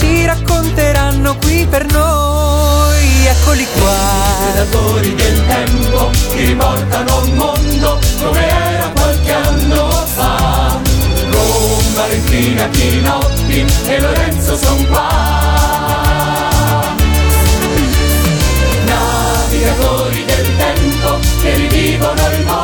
ci racconteranno qui per noi. Eccoli qua. Predatori del tempo che riportano un mondo come era qualche anno fa. Con Valentina Pinotti e Lorenzo son qua. Navigatori del tempo che rivivono il mondo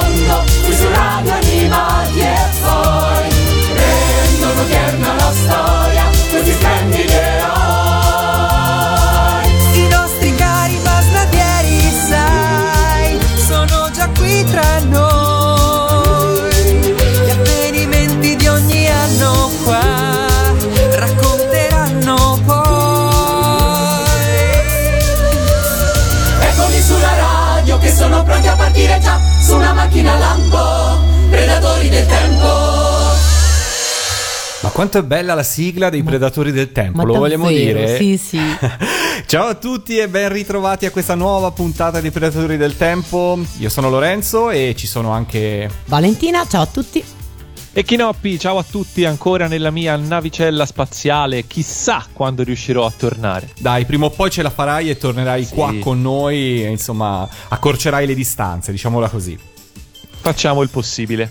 su una macchina lampo, predatori del tempo. Ma quanto è bella la sigla dei Predatori del Tempo, Ma lo vogliamo dire? Sì, sì. Ciao a tutti e ben ritrovati a questa nuova puntata di Predatori del Tempo. Io sono Lorenzo e ci sono anche Valentina, ciao a tutti. E Kinoppi, ciao a tutti ancora nella mia navicella spaziale, chissà quando riuscirò a tornare. Dai, prima o poi ce la farai e tornerai Sì. qua con noi, insomma, accorcerai le distanze, diciamola così. Facciamo il possibile.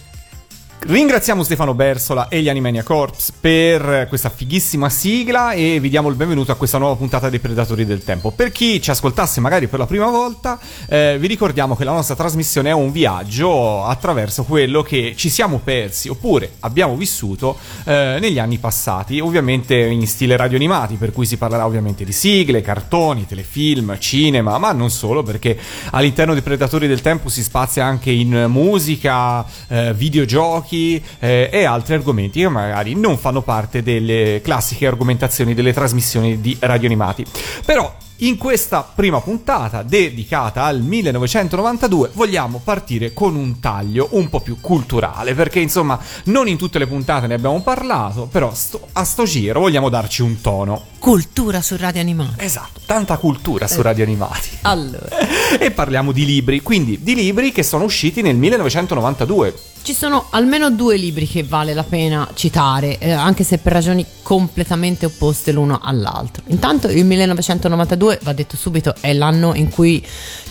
Ringraziamo Stefano Bersola e gli Animania Corps per questa fighissima sigla e vi diamo il benvenuto a questa nuova puntata dei Predatori del Tempo. Per chi ci ascoltasse magari per la prima volta, eh, vi ricordiamo che la nostra trasmissione è un viaggio attraverso quello che ci siamo persi oppure abbiamo vissuto eh, negli anni passati, ovviamente in stile radio animati, per cui si parlerà ovviamente di sigle, cartoni, telefilm, cinema, ma non solo, perché all'interno dei Predatori del Tempo si spazia anche in musica, eh, videogiochi eh, e altri argomenti che magari non fanno parte delle classiche argomentazioni delle trasmissioni di radio animati. Però in questa prima puntata dedicata al 1992 vogliamo partire con un taglio un po' più culturale perché insomma non in tutte le puntate ne abbiamo parlato però sto- a sto giro vogliamo darci un tono. Cultura su Radio Animati. esatto tanta cultura su radio animati. Allora, e parliamo di libri quindi di libri che sono usciti nel 1992 ci sono almeno due libri che vale la pena citare, eh, anche se per ragioni completamente opposte l'uno all'altro. Intanto il 1992, va detto subito, è l'anno in cui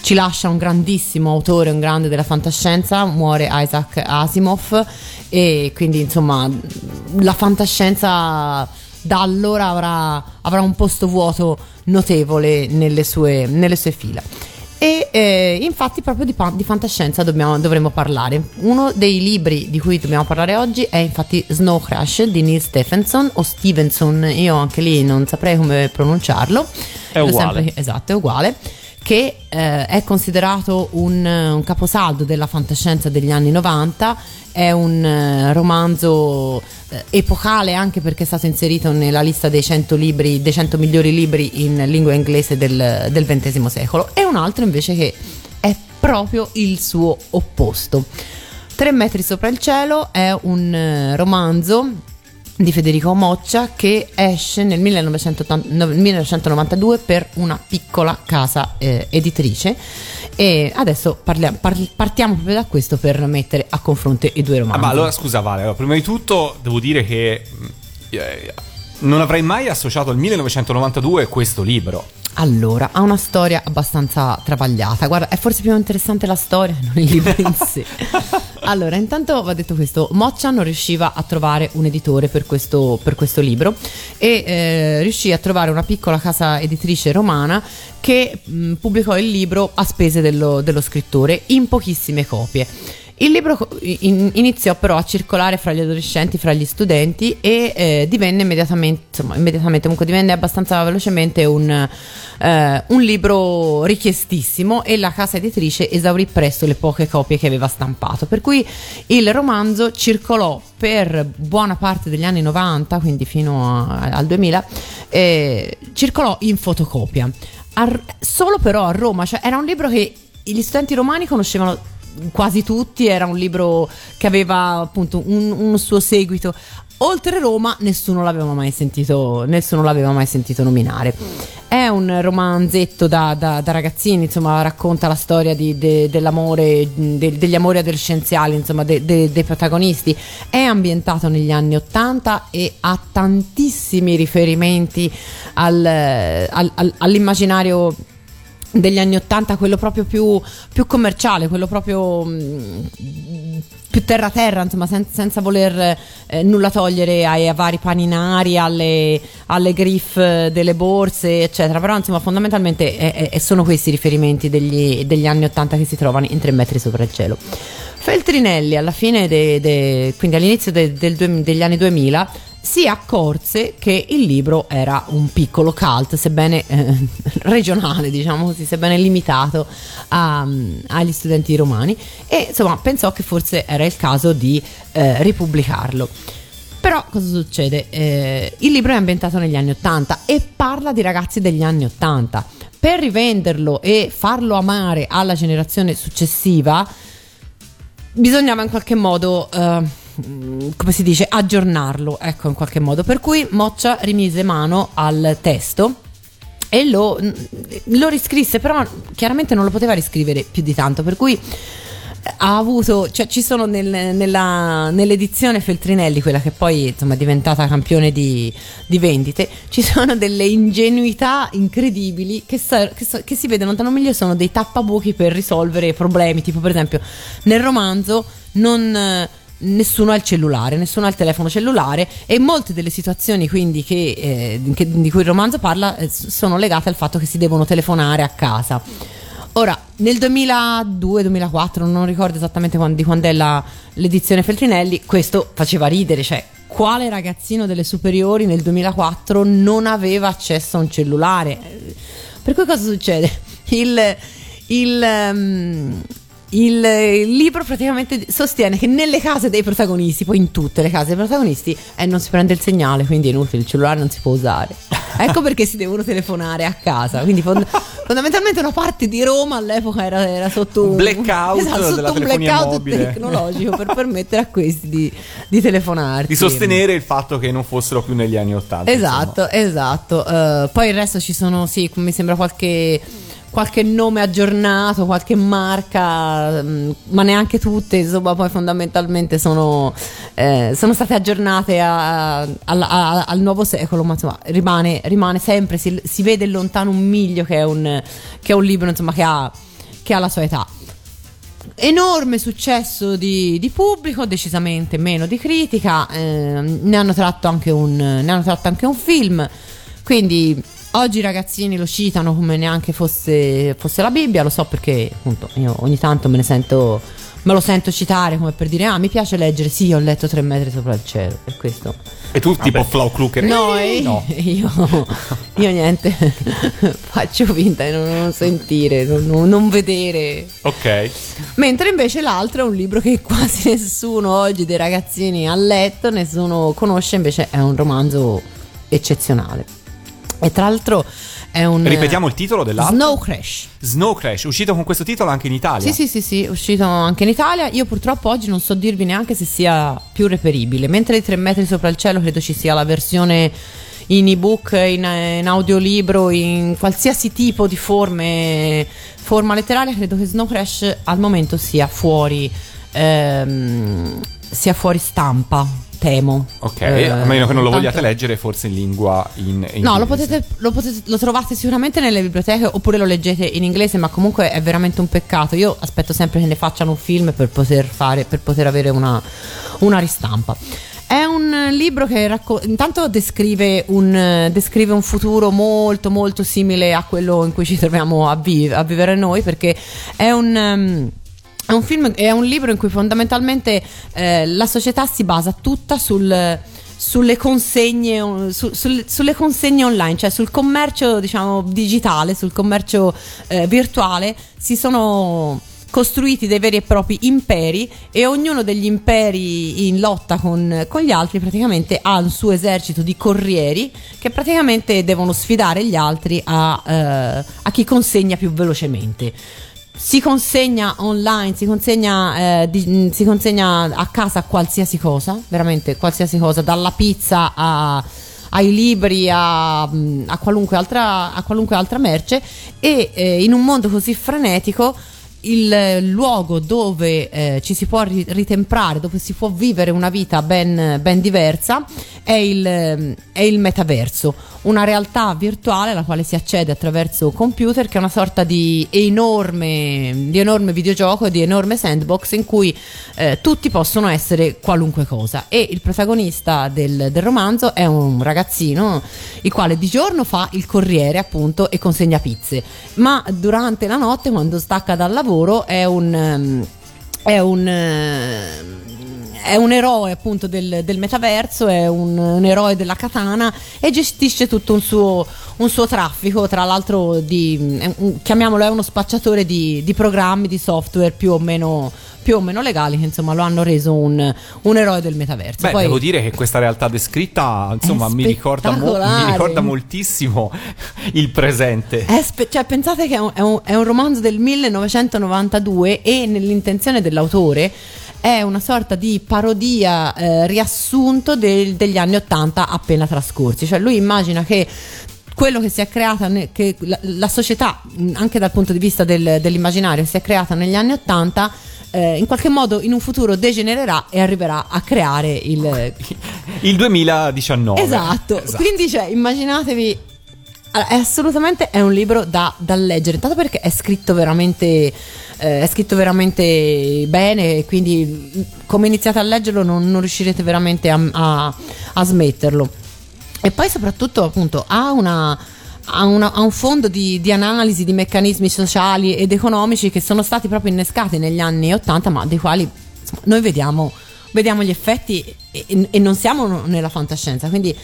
ci lascia un grandissimo autore, un grande della fantascienza, muore Isaac Asimov e quindi insomma la fantascienza da allora avrà, avrà un posto vuoto notevole nelle sue, nelle sue fila. E eh, infatti proprio di, di fantascienza dobbiamo- dovremmo parlare. Uno dei libri di cui dobbiamo parlare oggi è infatti Snow Crash di Neil Stephenson o Stevenson, io anche lì non saprei come pronunciarlo. È uguale. sempre- esatto, è uguale. Che eh, è considerato un, un caposaldo della fantascienza degli anni 90, è un eh, romanzo eh, epocale anche perché è stato inserito nella lista dei 100, libri, dei 100 migliori libri in lingua inglese del, del XX secolo, e un altro invece che è proprio il suo opposto. Tre metri sopra il cielo è un eh, romanzo di Federico Moccia che esce nel 1980 no, 1992 per una piccola casa eh, editrice e adesso parliamo- parli- partiamo proprio da questo per mettere a confronto i due Ah, romanzi. ma allora scusa Vale, allora, prima di tutto devo dire che eh, non avrei mai associato al 1992 questo libro. Allora, ha una storia abbastanza travagliata. Guarda, è forse più interessante la storia, non il libro in sé. Allora, intanto va detto questo: Moccia non riusciva a trovare un editore per questo, per questo libro e eh, riuscì a trovare una piccola casa editrice romana che mh, pubblicò il libro a spese dello, dello scrittore in pochissime copie. Il libro in- iniziò però a circolare fra gli adolescenti, fra gli studenti e eh, divenne immediatamente, insomma, immediatamente, comunque divenne abbastanza velocemente un, eh, un libro richiestissimo e la casa editrice esaurì presto le poche copie che aveva stampato. Per cui il romanzo circolò per buona parte degli anni 90, quindi fino a- al 2000, eh, circolò in fotocopia. A- solo però a Roma, cioè era un libro che gli studenti romani conoscevano quasi tutti, era un libro che aveva appunto un, un suo seguito. Oltre Roma nessuno l'aveva mai sentito, l'aveva mai sentito nominare. È un romanzetto da, da- da ragazzini, insomma, racconta la storia di- de- dell'amore, de- degli amori adolescenziali, insomma, de- dei protagonisti. È ambientato negli anni Ottanta e ha tantissimi riferimenti al- al- al- all'immaginario degli anni Ottanta, quello proprio più, più commerciale, quello proprio mh, più terra terra, insomma, sen- senza voler eh, nulla togliere ai, ai vari paninari, alle, alle griffe delle borse, eccetera. Però, insomma, fondamentalmente è- è- sono questi i riferimenti degli, degli anni Ottanta che si trovano in tre metri sopra il cielo. Feltrinelli, alla fine, de- de- quindi all'inizio de- due- degli anni 2000, si accorse che il libro era un piccolo cult, sebbene eh, regionale, diciamo così, sebbene limitato a- agli studenti romani, e insomma pensò che forse era il caso di eh, ripubblicarlo. Però cosa succede? Eh, il libro è ambientato negli anni 80 e parla di ragazzi degli anni 80. Per rivenderlo e farlo amare alla generazione successiva, bisognava in qualche modo, eh, mm, come si dice, aggiornarlo, ecco, in qualche modo. Per cui Moccia rimise mano al testo e lo, mm, lo riscrisse, però chiaramente non lo poteva riscrivere più di tanto, per cui ha avuto, cioè ci sono nel- nella- nell'edizione Feltrinelli, quella che poi insomma è diventata campione di, di vendite, ci sono delle ingenuità incredibili che, sa- che so- che si vedono non meglio, sono dei tappabuchi per risolvere problemi, tipo per esempio nel romanzo non... Nessuno ha il cellulare, nessuno ha il telefono cellulare e molte delle situazioni quindi che, eh, che- di cui il romanzo parla eh, sono legate al fatto che si devono telefonare a casa. Ora, nel 2002-2004, non ricordo esattamente quando, di quando è la- l'edizione Feltrinelli, questo faceva ridere, cioè quale ragazzino delle superiori nel 2004 non aveva accesso a un cellulare? Per cui cosa succede? Il, il, ehm, il, libro praticamente sostiene che nelle case dei protagonisti, poi in tutte le case dei protagonisti, eh, non si prende il segnale, quindi è inutile, il cellulare non si può usare. Ecco perché si devono telefonare a casa. Quindi fond- fondamentalmente una parte di Roma all'epoca era, era sotto Un blackout esatto, sotto un blackout mobile. tecnologico per permettere a questi di, di telefonarti. Di sostenere il fatto che non fossero più negli anni Ottanta. Esatto, esatto. Eh, poi il resto ci sono, sì, mi sembra qualche, qualche nome aggiornato, qualche marca, mh, ma neanche tutte, insomma, poi fondamentalmente sono, eh, sono state aggiornate a- a- a- al nuovo secolo, ma insomma rimane, rimane sempre, si, si vede lontano un miglio che è un, che è un libro insomma, che, ha, che ha la sua età enorme successo di, di pubblico, decisamente meno di critica. ehm, ne, hanno tratto anche un, ne hanno tratto anche un film. Quindi oggi i ragazzini lo citano come neanche fosse, fosse la Bibbia. Lo so perché appunto io ogni tanto me ne sento. Me lo sento citare come per dire: Ah, mi piace leggere. Sì, ho letto tre metri sopra il cielo. E questo. E tu tipo Flau Klucker? No, eh, no. Io, io niente. Faccio finta di non, sentire, non- non- non vedere. Ok. Mentre invece l'altro è un libro che quasi nessuno oggi dei ragazzini ha letto, nessuno conosce, invece è un romanzo eccezionale. E tra l'altro è un... Ripetiamo il titolo dell'altro? Snow Crash. Snow Crash, uscito con questo titolo anche in Italia. Sì, sì, sì, sì, è uscito anche in Italia. Io purtroppo oggi non so dirvi neanche se sia più reperibile. Mentre i tre metri sopra il cielo credo ci sia la versione in ebook, in, in audiolibro, in qualsiasi tipo di forme, forma letteraria, credo che Snow Crash al momento sia fuori, ehm, sia fuori stampa, temo. Ok, Eh, a meno che non lo tanto- vogliate leggere, forse in lingua in, in No, lo potete, lo potete- lo trovate sicuramente nelle biblioteche oppure lo leggete in inglese, ma comunque è veramente un peccato. Io aspetto sempre che ne facciano un film per poter fare, per poter avere una, una ristampa. È un libro che racco- intanto descrive un, descrive un futuro molto molto simile a quello in cui ci troviamo a, vi- a vivere noi perché è un... ehm, è un film, è un libro in cui fondamentalmente eh, la società si basa tutta sul, sulle consegne, on- su- sul- sulle consegne online, cioè sul commercio diciamo digitale, sul commercio eh, virtuale. Si sono costruiti dei veri e propri imperi e ognuno degli imperi in lotta con, con gli altri praticamente ha un suo esercito di corrieri che praticamente devono sfidare gli altri a, eh, a chi consegna più velocemente. Si consegna online, si consegna, eh, di- si consegna a casa qualsiasi cosa, veramente qualsiasi cosa, dalla pizza a ai libri, a, a, qualunque, altra, a qualunque altra merce e eh, in un mondo così frenetico il luogo dove eh, ci si può ritemprare, dove si può vivere una vita ben, ben diversa, è il, è il, metaverso, una realtà virtuale alla quale si accede attraverso computer, che è una sorta di enorme, di enorme videogioco, di enorme sandbox in cui eh, tutti possono essere qualunque cosa. E il protagonista del, del romanzo è un ragazzino il quale di giorno fa il corriere, appunto, e consegna pizze, ma durante la notte, quando stacca dal lavoro, lavoro è un, ehm, è un ehm, è un eroe appunto del, del metaverso, è un, un, eroe della katana e gestisce tutto un suo, un suo traffico, tra l'altro di, chiamiamolo, è uno spacciatore di, di programmi, di software più o meno più o meno legali che insomma lo hanno reso un, un eroe del metaverso. Beh, Poi, devo dire che questa realtà descritta insomma mi ricorda, mo- mi ricorda, moltissimo il presente. Spe- cioè, pensate che è un, è, un, è un romanzo del 1992 e nell'intenzione dell'autore è una sorta di parodia eh, riassunto del, degli anni 80 appena trascorsi. Cioè lui immagina che quello che si è creata, che la, la società, anche dal punto di vista del, dell'immaginario, si è creata negli anni 80 eh, in qualche modo in un futuro degenererà e arriverà a creare il, il 2019. Esatto. esatto. Quindi cioè, immaginatevi allora, è assolutamente è un libro da, da, leggere, intanto perché è scritto veramente, eh, è scritto veramente bene, quindi come iniziate a leggerlo non, non riuscirete veramente a, a, a, smetterlo. E poi soprattutto appunto ha una, a, una, a, un fondo di, di, analisi di meccanismi sociali ed economici che sono stati proprio innescati negli anni 80, ma dei quali insomma, noi vediamo, vediamo, gli effetti e, e, non siamo nella fantascienza. Quindi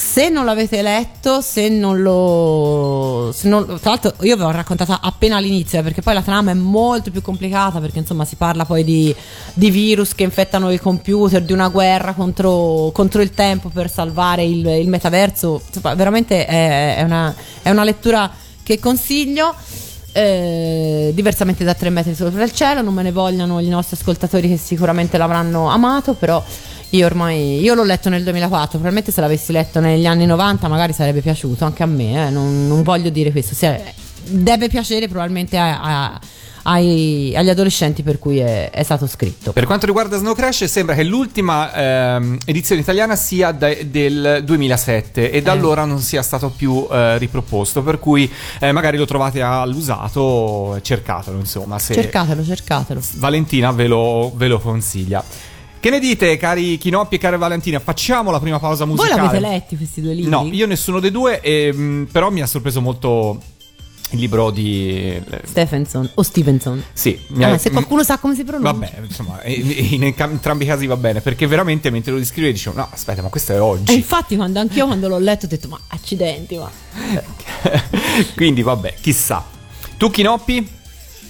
se non l'avete letto, se non lo. Se non, tra l'altro, io ve l'ho raccontata appena all'inizio, eh, perché poi la trama è molto più complicata. Perché insomma si parla poi di, di virus che infettano i computer, di una guerra contro, contro il tempo per salvare il, il metaverso. Insomma, veramente è, è, una, è una lettura che consiglio. Eh, diversamente da 3 metri sopra il cielo, non me ne vogliano i nostri ascoltatori che sicuramente l'avranno amato, però io ormai io l'ho letto nel 2004, probabilmente se l'avessi letto negli anni 90 magari sarebbe piaciuto anche a me, eh, non, non, voglio dire questo, Se, deve piacere probabilmente a, a ai, agli adolescenti per cui è, è, stato scritto. Per quanto riguarda Snow Crash, sembra che l'ultima ehm, edizione italiana sia da, del 2007 e da eh. allora non sia stato più eh, riproposto. Per cui eh, magari lo trovate all'usato, cercatelo insomma. Cercatelo, cercatelo. Valentina ve lo, ve lo consiglia. Che ne dite, cari Chinoppi e care Valentina? Facciamo la prima pausa musicale. Voi l'avete letti questi due libri? No, io nessuno dei due, e, mh, però mi ha sorpreso molto il libro di eh, Stephenson o Stevenson. Sì, ah, ha... se qualcuno sa come si pronuncia. Vabbè, insomma, in, entrambi i casi va bene, perché veramente mentre lo descrive dicevo "No, aspetta, ma questo è oggi". E infatti quando anch'io quando l'ho letto ho detto "Ma accidenti, ma". Quindi vabbè, chissà. Tu Chinoppi?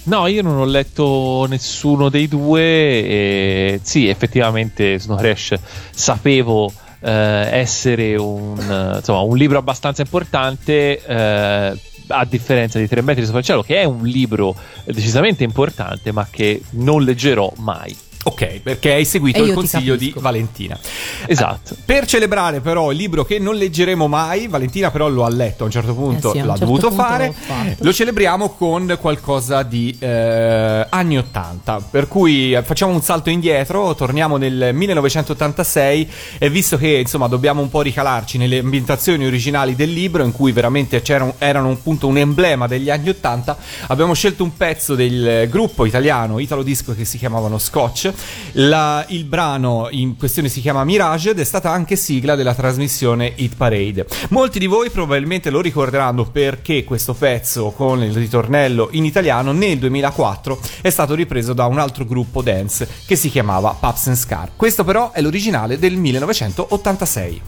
No, io non ho letto nessuno dei due. E sì, effettivamente Snow Crash sapevo eh, essere un, insomma, un, libro abbastanza importante. Eh, a differenza di Tre metri sopra il cielo, che è un libro decisamente importante, ma che non leggerò mai. Ok, perché hai seguito il consiglio di Valentina. Esatto. Eh, per celebrare però il libro che non leggeremo mai, Valentina però lo ha letto a un certo punto, eh sì, l'ha certo dovuto punto fare, lo celebriamo con qualcosa di eh, anni 80. Per cui eh, facciamo un salto indietro, torniamo nel 1986 e visto che insomma dobbiamo un po' ricalarci nelle ambientazioni originali del libro in cui veramente c'erano, erano appunto un emblema degli anni 80, abbiamo scelto un pezzo del gruppo italiano Italo Disco che si chiamavano Scotch la, il brano in questione si chiama Mirage ed è stata anche sigla della trasmissione Hit Parade. Molti di voi probabilmente lo ricorderanno perché questo pezzo con il ritornello in italiano nel 2004 è stato ripreso da un altro gruppo dance che si chiamava Pups and Scar. Questo però è l'originale del 1986.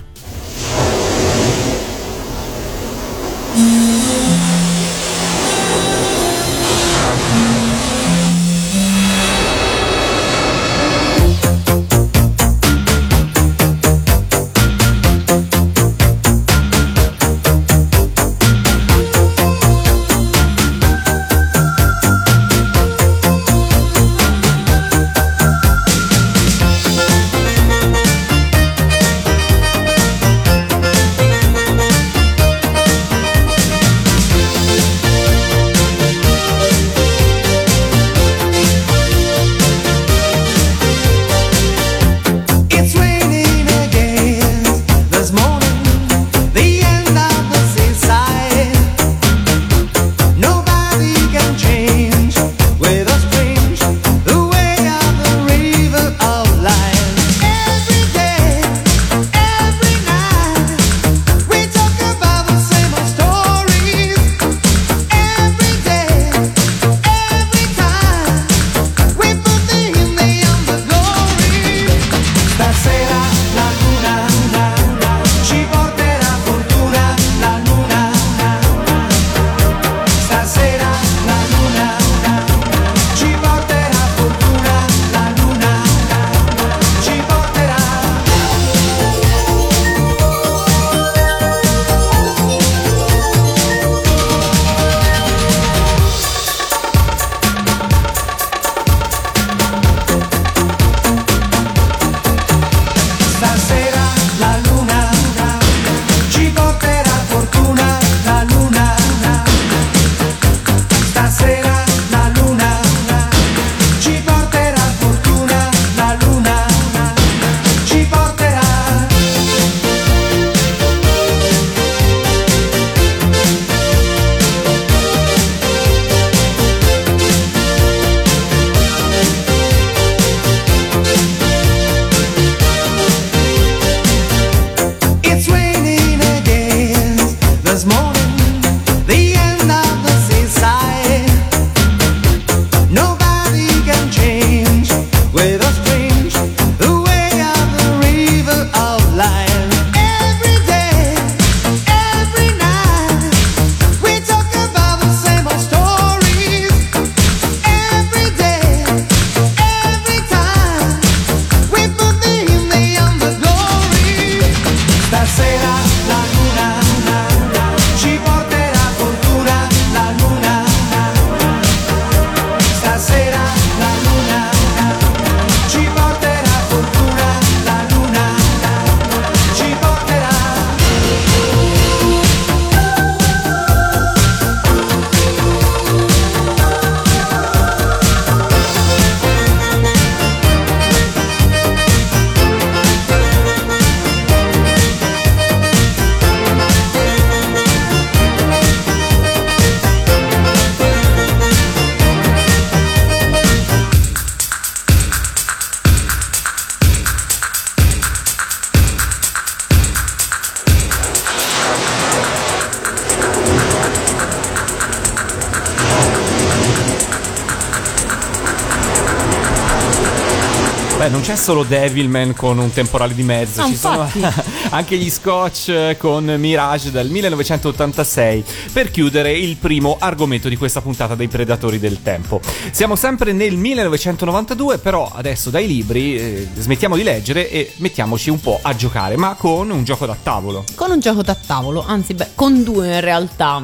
Solo Devilman con un temporale di mezzo, No, ci sono infatti. anche gli Scotch con Mirage del 1986 per chiudere il primo argomento di questa puntata dei Predatori del Tempo. Siamo sempre nel 1992, però adesso dai libri eh, smettiamo di leggere e mettiamoci un po' a giocare, ma con un gioco da tavolo. Con un gioco da tavolo, anzi, beh, con due in realtà.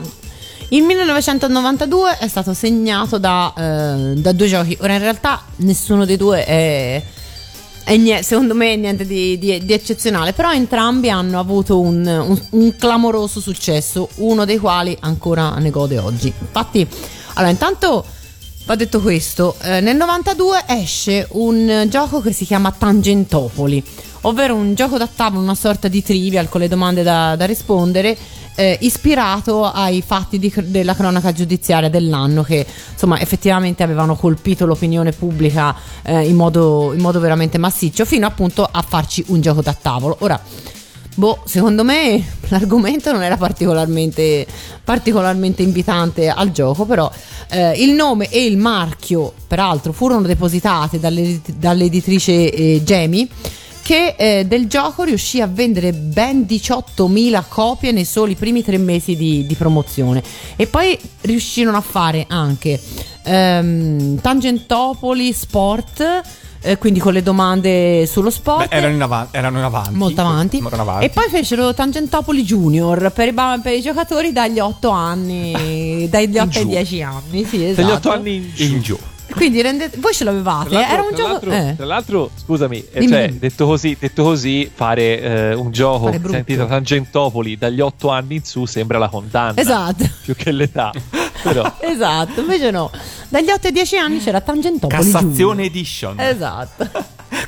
Il 1992 è stato segnato da, eh, da due giochi. Ora, in realtà, nessuno dei due è. È nie- secondo me niente di, di- di eccezionale, però entrambi hanno avuto un, un- un clamoroso successo, uno dei quali ancora ne gode oggi. Infatti, allora, intanto va detto questo: eh, nel 92 esce un gioco che si chiama Tangentopoli, ovvero un gioco da tavolo, una sorta di trivial con le domande da, da rispondere. Eh, ispirato ai fatti di- della cronaca giudiziaria dell'anno che insomma effettivamente avevano colpito l'opinione pubblica eh, in, modo, in modo veramente massiccio fino appunto a farci un gioco da tavolo. Ora Boh, secondo me l'argomento non era particolarmente, particolarmente invitante al gioco, però eh, il nome e il marchio, peraltro, furono depositati dalle- dall'editrice eh, Gemi, che eh, del gioco riuscì a vendere ben 18.000 copie nei soli primi tre mesi di, di promozione. E poi riuscirono a fare anche ehm, Tangentopoli Sport. eh, quindi con le domande sullo sport Beh, erano, in avan- erano in avanti. molto avanti. Erano avanti. E poi fecero Tangentopoli Junior per i, ba- per i giocatori dagli 8 anni, dagli 8 ai giù. 10 anni. Sì, esatto. Dagli otto anni in giù. in giù. Quindi rendete, voi ce l'avevate? Tra l'altro- Era un tra gioco. l'altro, eh. tra l'altro, scusami, eh, Dimmi, cioè, dimmi. detto così, detto così, fare eh, un gioco sentito Tangentopoli dagli 8 anni in su sembra la condanna. Esatto. Più che l'età. Però, Esatto, invece no. Dagli 8 ai 10 anni c'era Tangentopoli Cassazione Junior. Edition. Esatto.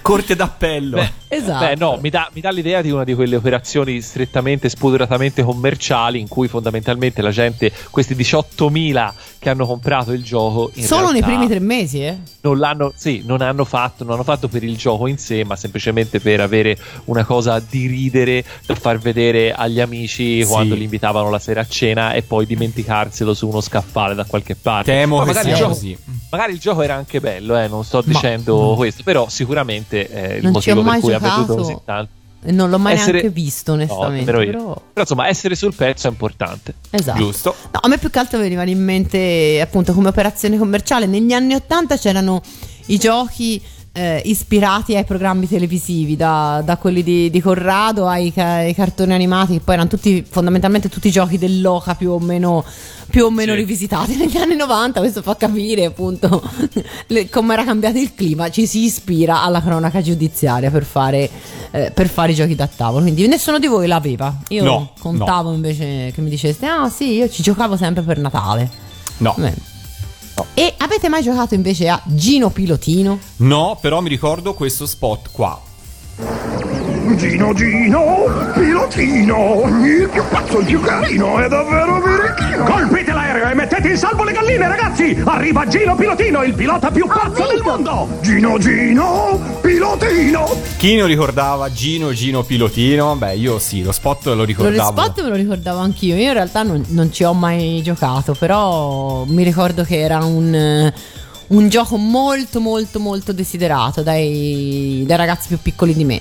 Corte d'appello. beh, Esatto. beh, no, mi dà, mi dà l'idea di una di quelle operazioni strettamente, spudoratamente commerciali in cui fondamentalmente la gente, questi 18.000 che hanno comprato il gioco, in Solo nei primi tre mesi, eh? non l'hanno, sì, non hanno fatto, non hanno fatto per il gioco in sé, ma semplicemente per avere una cosa di ridere da far vedere agli amici Sì. quando li invitavano la sera a cena e poi dimenticarselo su uno scaffale da qualche parte. Temo Poi che magari, sia il gioco, così. magari il gioco era anche bello, eh, non sto Ma- dicendo questo, però sicuramente è il Non ci ho motivo per mai cui ha venduto giocato. così tanto. Non l'ho mai Essere- neanche visto, No, onestamente. io. però... Però insomma, essere sul pezzo è importante. Esatto. Giusto. No, a me più che altro venivano in mente appunto come operazione commerciale. Negli anni 80 c'erano i giochi eh, ispirati ai programmi televisivi, da, da quelli di, di Corrado ai, ai cartoni animati, che poi erano tutti fondamentalmente tutti giochi dell'Oca più o meno, più o meno Sì. rivisitati negli anni 90. Questo fa capire appunto come era cambiato il clima. Ci si ispira alla cronaca giudiziaria per fare, eh, per fare i giochi da tavolo. Quindi nessuno di voi l'aveva. Io No, contavo invece che mi diceste: Ah, sì, io ci giocavo sempre per Natale. No. Beh. E avete mai giocato invece a Gino Pilotino? No, però mi ricordo questo spot qua. Gino Gino, pilotino, il più pazzo, il più carino, è davvero birichino. Colpite l'aereo e mettete in salvo le galline, ragazzi! Arriva Gino Pilotino, il pilota più pazzo del mondo! Gino Gino, pilotino. Chi non ricordava Gino Gino Pilotino? Beh, io sì, lo spot lo Lo ricordavo. spot me lo ricordavo anch'io. Io in realtà non, non ci ho mai giocato, però mi ricordo che era un, un gioco molto, molto, molto desiderato dai, dai ragazzi più piccoli di me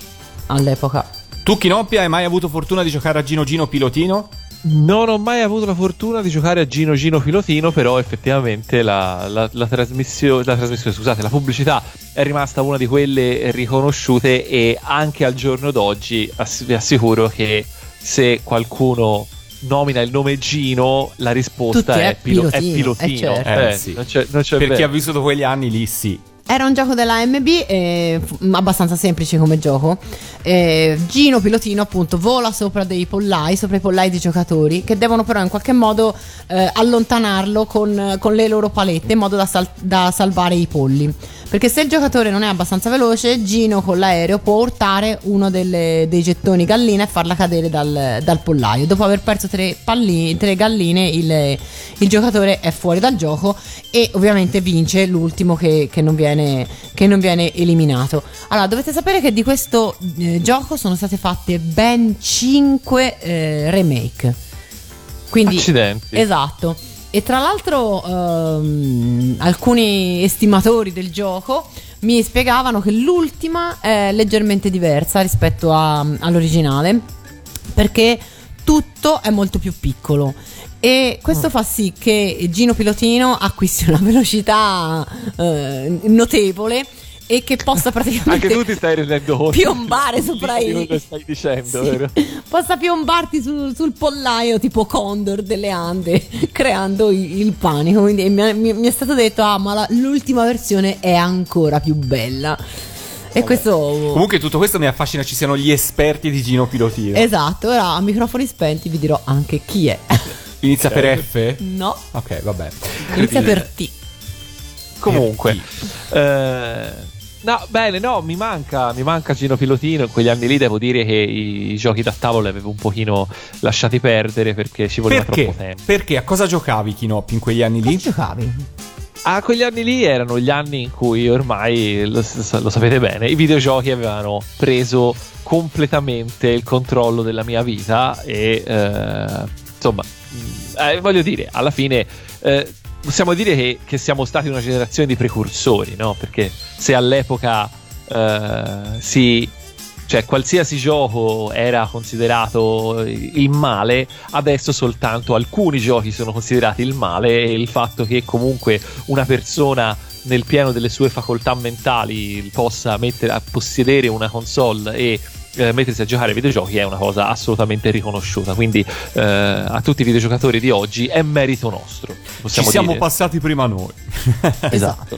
all'epoca. Tu, Kinoppia, hai mai avuto fortuna di giocare a Gino Gino Pilotino? Non ho mai avuto la fortuna di giocare a Gino Gino Pilotino, però effettivamente la, la, la trasmissione, la trasmissione, scusate, la pubblicità è rimasta una di quelle riconosciute e anche al giorno d'oggi ass- vi assicuro che se qualcuno nomina il nome Gino, la risposta è, è pilo- è pilotino, pilotino. eh, certo. Eh, Eh, sì. non c'è, non c'è Per chi ha vissuto quegli anni lì, sì. Era un gioco della MB, eh, fu- abbastanza semplice come gioco. Eh, Gino Pilotino, appunto, vola sopra dei pollai, sopra i pollai dei giocatori, che devono però in qualche modo eh, allontanarlo con, con le loro palette in modo da, sal- da salvare i polli. Perché se il giocatore non è abbastanza veloce, Gino con l'aereo può urtare uno delle- dei gettoni gallina e farla cadere dal, dal pollaio. Dopo aver perso tre, palli- tre galline, il, il giocatore è fuori dal gioco e ovviamente vince l'ultimo che, che non, viene, che non viene eliminato. Allora, dovete sapere che di questo eh, gioco sono state fatte ben 5 remake. Quindi, Accidenti. Esatto. E tra l'altro ehm, alcuni estimatori del gioco mi spiegavano che l'ultima è leggermente diversa rispetto a- all'originale perché tutto è molto più piccolo. E questo fa sì che Gino Pilotino acquisti una velocità eh, notevole e che possa praticamente Anche tu ti stai rendendo conto piombare sopra di i quello che stai dicendo, Sì. vero? possa piombarti sul, sul pollaio tipo Condor delle Ande creando i- il panico quindi mi, mi- mi è stato detto ah ma la- l'ultima versione è ancora più bella e questo Comunque tutto questo mi affascina ci siano gli esperti di Gino Pilotino. esatto ora a microfoni spenti vi dirò anche chi è Inizia per F? no Ok, vabbè. inizia per T Comunque, eh, no, bene, no, mi manca, mi manca Gino Pilotino. In quegli anni lì devo dire che i, i giochi da tavolo li avevo un pochino lasciati perdere perché ci voleva Perché? troppo tempo. Perché? A cosa giocavi Kinoppi in quegli anni Cosa lì? giocavi? Ah, quegli anni lì erano gli anni in cui ormai, lo, lo sapete bene, i videogiochi avevano preso completamente il controllo della mia vita e eh, insomma, mh, eh, voglio dire, alla fine eh, possiamo dire che, che siamo stati una generazione di precursori, no? Perché se all'epoca eh, si cioè qualsiasi gioco era considerato il male, adesso soltanto alcuni giochi sono considerati il male e il fatto che comunque una persona nel pieno delle sue facoltà mentali possa mettere possedere una console e eh, mettersi a giocare ai videogiochi è una cosa assolutamente riconosciuta. Quindi eh, a tutti i videogiocatori di oggi è merito nostro. Ci siamo dire. passati prima noi. Esatto.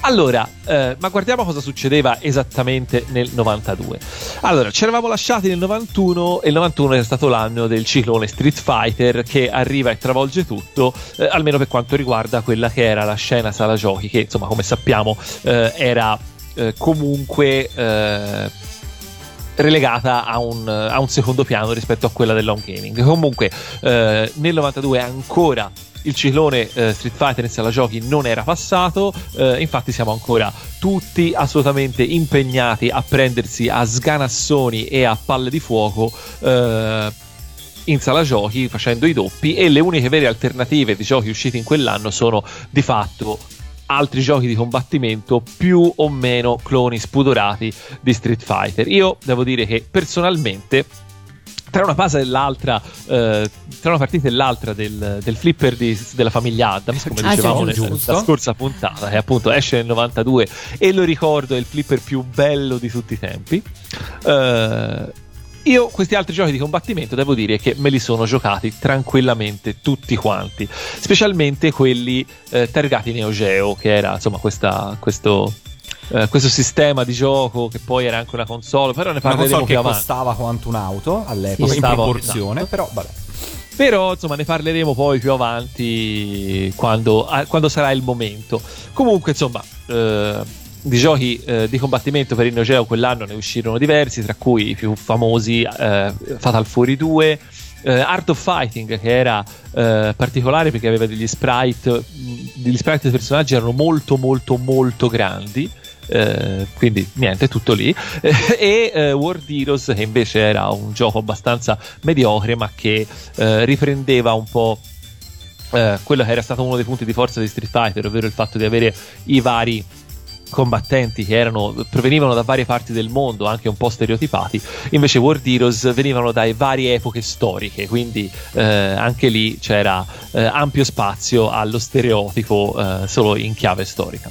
Allora, eh, ma guardiamo cosa succedeva esattamente nel 92. Allora, ci eravamo lasciati nel 91 e il 91 è stato l'anno del ciclone Street Fighter che arriva e travolge tutto, eh, almeno per quanto riguarda quella che era la scena sala giochi, che insomma, come sappiamo, eh, era eh, comunque eh, relegata a un, a un secondo piano rispetto a quella dell'home gaming. Comunque, eh, nel 92 ancora il ciclone eh, Street Fighter in sala giochi non era passato, eh, infatti siamo ancora tutti assolutamente impegnati a prendersi a sganassoni e a palle di fuoco. eh, in sala giochi facendo i doppi e le uniche vere alternative di giochi usciti in quell'anno sono di fatto altri giochi di combattimento più o meno cloni spudorati di Street Fighter. Io devo dire che personalmente tra una fase e l'altra, eh, tra una partita e l'altra del, del flipper di- della famiglia Adams, come Ah, sì, dicevamo giusto, nella scorsa puntata, che appunto esce nel 92 e lo ricordo è il flipper più bello di tutti i tempi. Eh, io questi altri giochi di combattimento devo dire che me li sono giocati tranquillamente tutti quanti, specialmente quelli eh, targati Neo Geo, che era insomma questa- questo, eh, questo sistema di gioco che poi era anche una console, però ne parleremo più che avanti. costava quanto un'auto all'epoca, Sì, in proporzione, esatto. però vabbè. Però insomma ne parleremo poi più avanti quando, quando sarà il momento. Comunque insomma eh, di giochi eh, di combattimento per il Neo Geo quell'anno ne uscirono diversi, tra cui i più famosi eh, Fatal Fury 2. eh, Art of Fighting che era eh, particolare perché aveva degli sprite mh, degli sprite dei personaggi erano molto molto molto grandi eh, quindi niente, tutto lì. e eh, World Heroes, che invece era un gioco abbastanza mediocre, ma che eh, riprendeva un po'. eh, quello che era stato uno dei punti di forza di Street Fighter, ovvero il fatto di avere i vari combattenti che erano, provenivano da varie parti del mondo, anche un po' stereotipati, invece World Heroes venivano da varie epoche storiche, quindi eh, anche lì c'era eh, ampio spazio allo stereotipo eh, solo in chiave storica.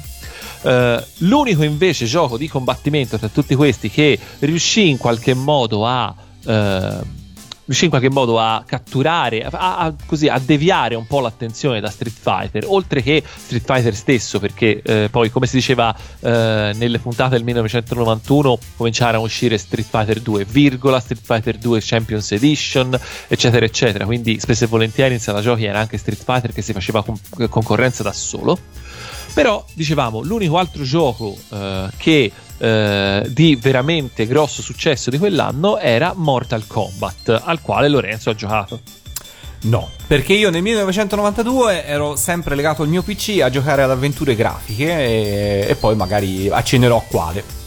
Eh, l'unico invece gioco di combattimento tra tutti questi che riuscì in qualche modo a eh, riuscì in qualche modo a catturare, a, a- così, a deviare un po' l'attenzione da Street Fighter, oltre che Street Fighter stesso, perché eh, poi, come si diceva eh, nelle puntate del 1991, cominciarono a uscire Street Fighter 2, virgola, Street Fighter 2 Champions Edition, eccetera, eccetera. Quindi spesso e volentieri in sala giochi era anche Street Fighter che si faceva con- concorrenza da solo. Però, dicevamo, l'unico altro gioco eh, che eh, di veramente grosso successo di quell'anno era Mortal Kombat, al quale Lorenzo ha giocato. No, perché io nel 1992 ero sempre legato al mio PC a giocare ad avventure grafiche e, e poi magari accennerò quale.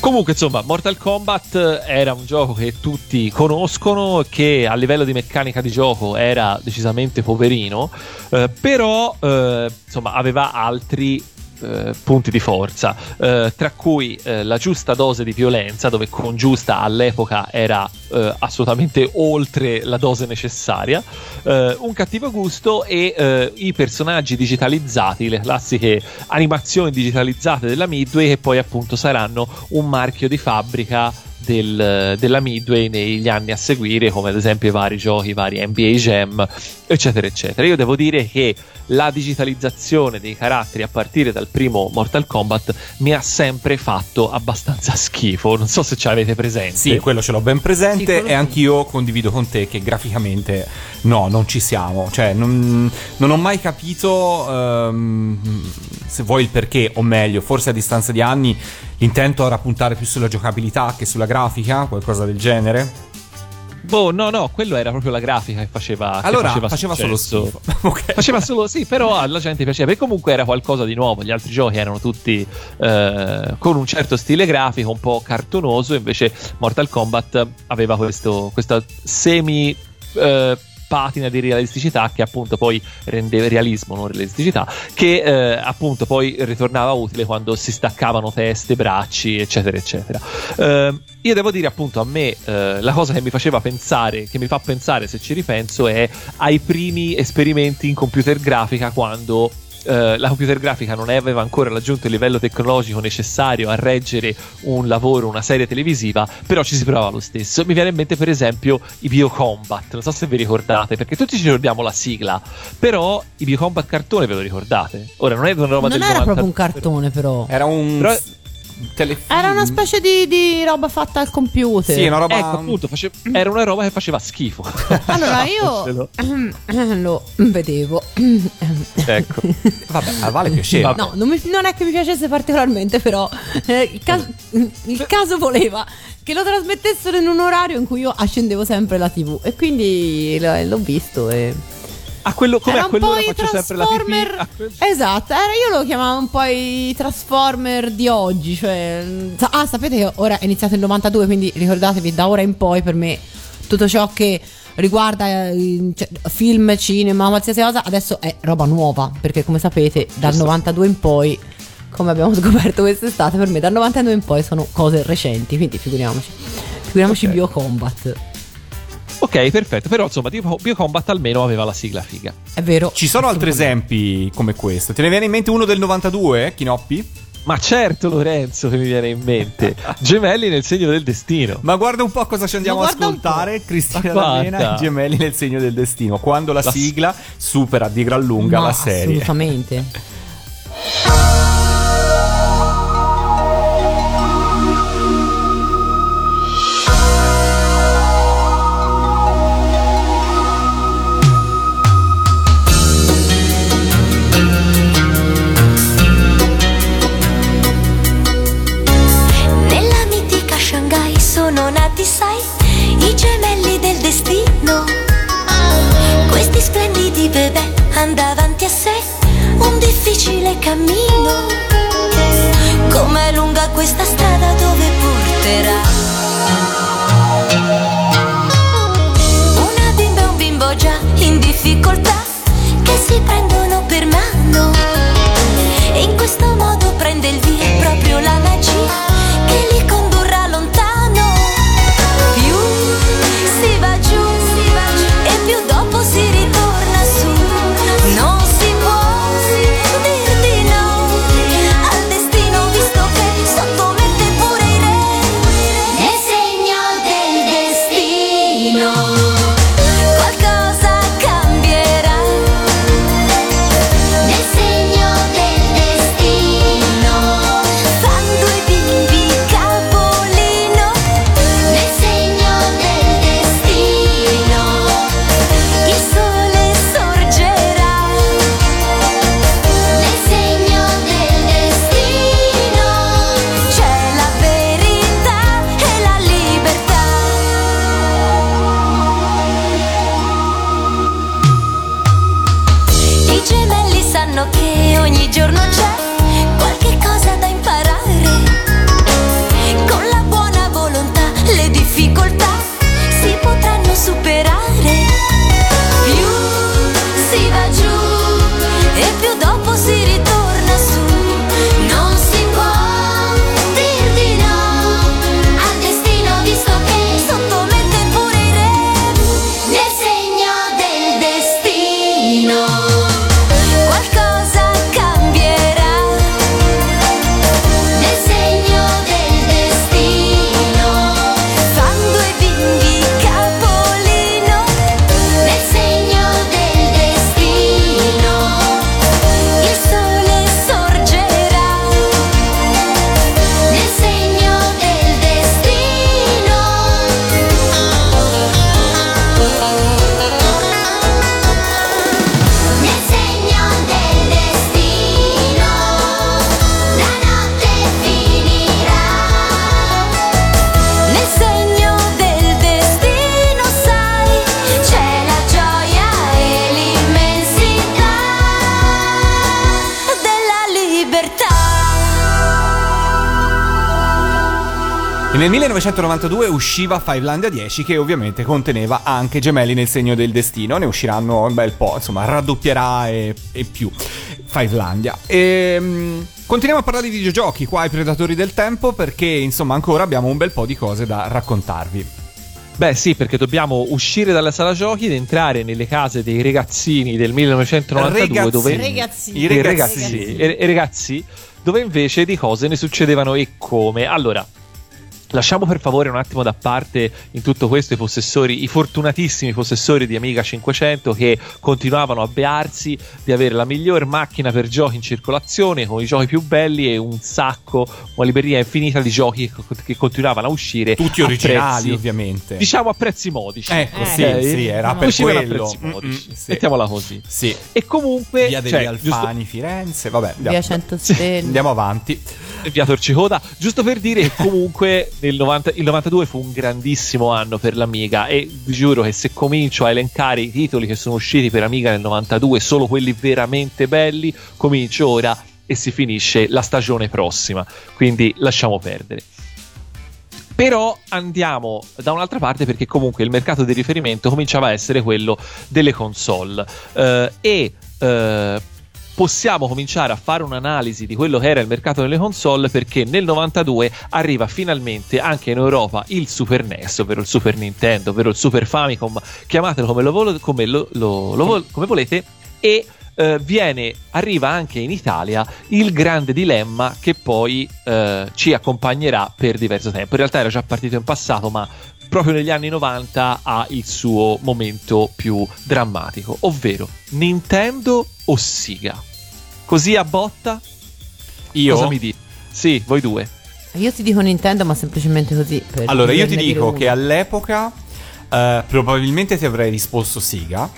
Comunque, insomma, Mortal Kombat era un gioco che tutti conoscono, che a livello di meccanica di gioco era decisamente poverino, eh, però eh, insomma aveva altri eh, punti di forza, eh, tra cui eh, la giusta dose di violenza, dove con giusta all'epoca era eh, assolutamente oltre la dose necessaria, eh, un cattivo gusto e i personaggi digitalizzati, le classiche animazioni digitalizzate della Midway che poi appunto saranno un marchio di fabbrica del, della Midway negli anni a seguire, come ad esempio i vari giochi, i vari NBA Jam, eccetera, eccetera. Io devo dire che la digitalizzazione dei caratteri a partire dal primo Mortal Kombat mi ha sempre fatto abbastanza schifo. Non so se ce l'avete presente. Sì, quello ce l'ho ben Sì, presente quello e sì. anch'io condivido con te che graficamente no, non ci siamo. Cioè, non, non ho mai capito ehm, se vuoi il perché, o meglio, forse a distanza di anni l'intento era puntare più sulla giocabilità che sulla grafica, qualcosa del genere. Boh, no, no, quello era proprio la grafica che faceva. che Allora faceva, faceva, solo schifo. Ok. Faceva solo, sì, però alla gente piaceva. E comunque era qualcosa di nuovo. Gli altri giochi erano tutti eh, con un certo stile grafico, un po' cartonoso. Invece Mortal Kombat aveva questo, questa semi. eh, patina di realisticità che appunto poi rendeva realismo, non realisticità, che eh, appunto poi ritornava utile quando si staccavano teste, bracci, eccetera, eccetera. Eh, io devo dire appunto a me eh, la cosa che mi faceva pensare, che mi fa pensare se ci ripenso è ai primi esperimenti in computer grafica quando eh, la computer grafica non aveva ancora raggiunto il livello tecnologico necessario a reggere un lavoro, una serie televisiva, però ci si provava lo stesso. Mi viene in mente per esempio i Biocombat, non so se vi ricordate, perché tutti ci ricordiamo la sigla, però i Biocombat cartone ve lo ricordate? Ora non è una roba Non del era 90 proprio un cartone, però. Era un Però- telefilm. Era una specie di, di roba fatta al computer. Sì, una roba Ecco, appunto, face- era una roba che faceva schifo. Allora io lo vedevo. ecco. Vabbè, a Vale piaceva. No, non, mi- non è che mi piacesse particolarmente, però eh, il, cas- il caso voleva che lo trasmettessero in un orario in cui io accendevo sempre la TV e quindi l- l'ho visto e A quello, come era a un quello po' i faccio sempre la Transformer pipì. Esatto, era, io lo chiamavo un po' i Transformer di oggi, cioè ah, sapete che ora è iniziato il 92, quindi ricordatevi da ora in poi per me tutto ciò che riguarda eh, cioè, film, cinema, qualsiasi cosa, adesso è roba nuova, perché come sapete dal 92 in poi come abbiamo scoperto quest'estate, per me dal 92 in poi sono cose recenti, quindi figuriamoci. Figuriamoci Ok. Biocombat. Ok, perfetto. Però insomma, Bio- Biocombat almeno aveva la sigla figa. È vero. Ci sono altri esempi come questo. Te ne viene in mente uno del 92, Chinoppi? Ma certo, Lorenzo, che mi viene in mente. Gemelli nel segno del destino. Ma guarda un po' cosa ci andiamo a ascoltare. Cristina D'Avena e Gemelli nel segno del destino. Quando la, La- sigla supera di gran lunga Ma la serie. Assolutamente. Questi splendidi bebè hanno davanti a sé un difficile cammino. Com'è lunga questa strada dove porterà? Una bimba e un bimbo già in difficoltà che si prendono per mano. E in questo modo prende il via proprio la magia che li nel 1992 usciva Fivelandia 10 che ovviamente conteneva anche Gemelli nel segno del destino, ne usciranno un bel po', insomma raddoppierà e, e più Fivelandia. E, continuiamo a parlare di videogiochi qua ai Predatori del Tempo perché insomma ancora abbiamo un bel po' di cose da raccontarvi. Beh sì, perché dobbiamo uscire dalla sala giochi ed entrare nelle case dei ragazzini del 1992 Ragazzini. dove... Ragazzini. I ragazzi, e, e ragazzi, dove invece di cose ne succedevano e come. Allora, lasciamo per favore un attimo da parte in tutto questo i possessori, i fortunatissimi possessori di Amiga 500 che continuavano a bearsi di avere la miglior macchina per giochi in circolazione con i giochi più belli e un sacco, una libreria infinita di giochi che, continuavano a uscire. Tutti originali prezzi- ovviamente. Diciamo a prezzi modici. Ecco, Eh. sì, Ok? sì, era per Uscivano a quello. prezzi modici. Mm, mm, sì. Mettiamola così. Sì. E comunque Via degli cioè, Alfani, Firenze, vabbè. Via andiamo- 100 stelle. Andiamo avanti. Via Torcicoda, giusto per dire che comunque nel 90 il 92 fu un grandissimo anno per l'Amiga e vi giuro che se comincio a elencare i titoli che sono usciti per Amiga nel 92, solo quelli veramente belli, comincio ora e si finisce la stagione prossima, quindi lasciamo perdere. Però andiamo da un'altra parte perché comunque il mercato di riferimento cominciava a essere quello delle console Eh, e eh, possiamo cominciare a fare un'analisi di quello che era il mercato delle console perché nel 92 arriva finalmente anche in Europa il Super NES, ovvero il Super Nintendo, ovvero il Super Famicom, chiamatelo come, lo vol- come lo- lo- come volete, e eh, viene, arriva anche in Italia il grande dilemma che poi eh, ci accompagnerà per diverso tempo. In realtà era già partito in passato, ma proprio negli anni 90 ha il suo momento più drammatico, ovvero Nintendo o Sega. Così a botta? Io Cosa mi dite? Sì, voi due. Io ti dico Nintendo, ma semplicemente così. per Allora, io ti dico uno. che all'epoca eh, probabilmente ti avrei risposto Sega.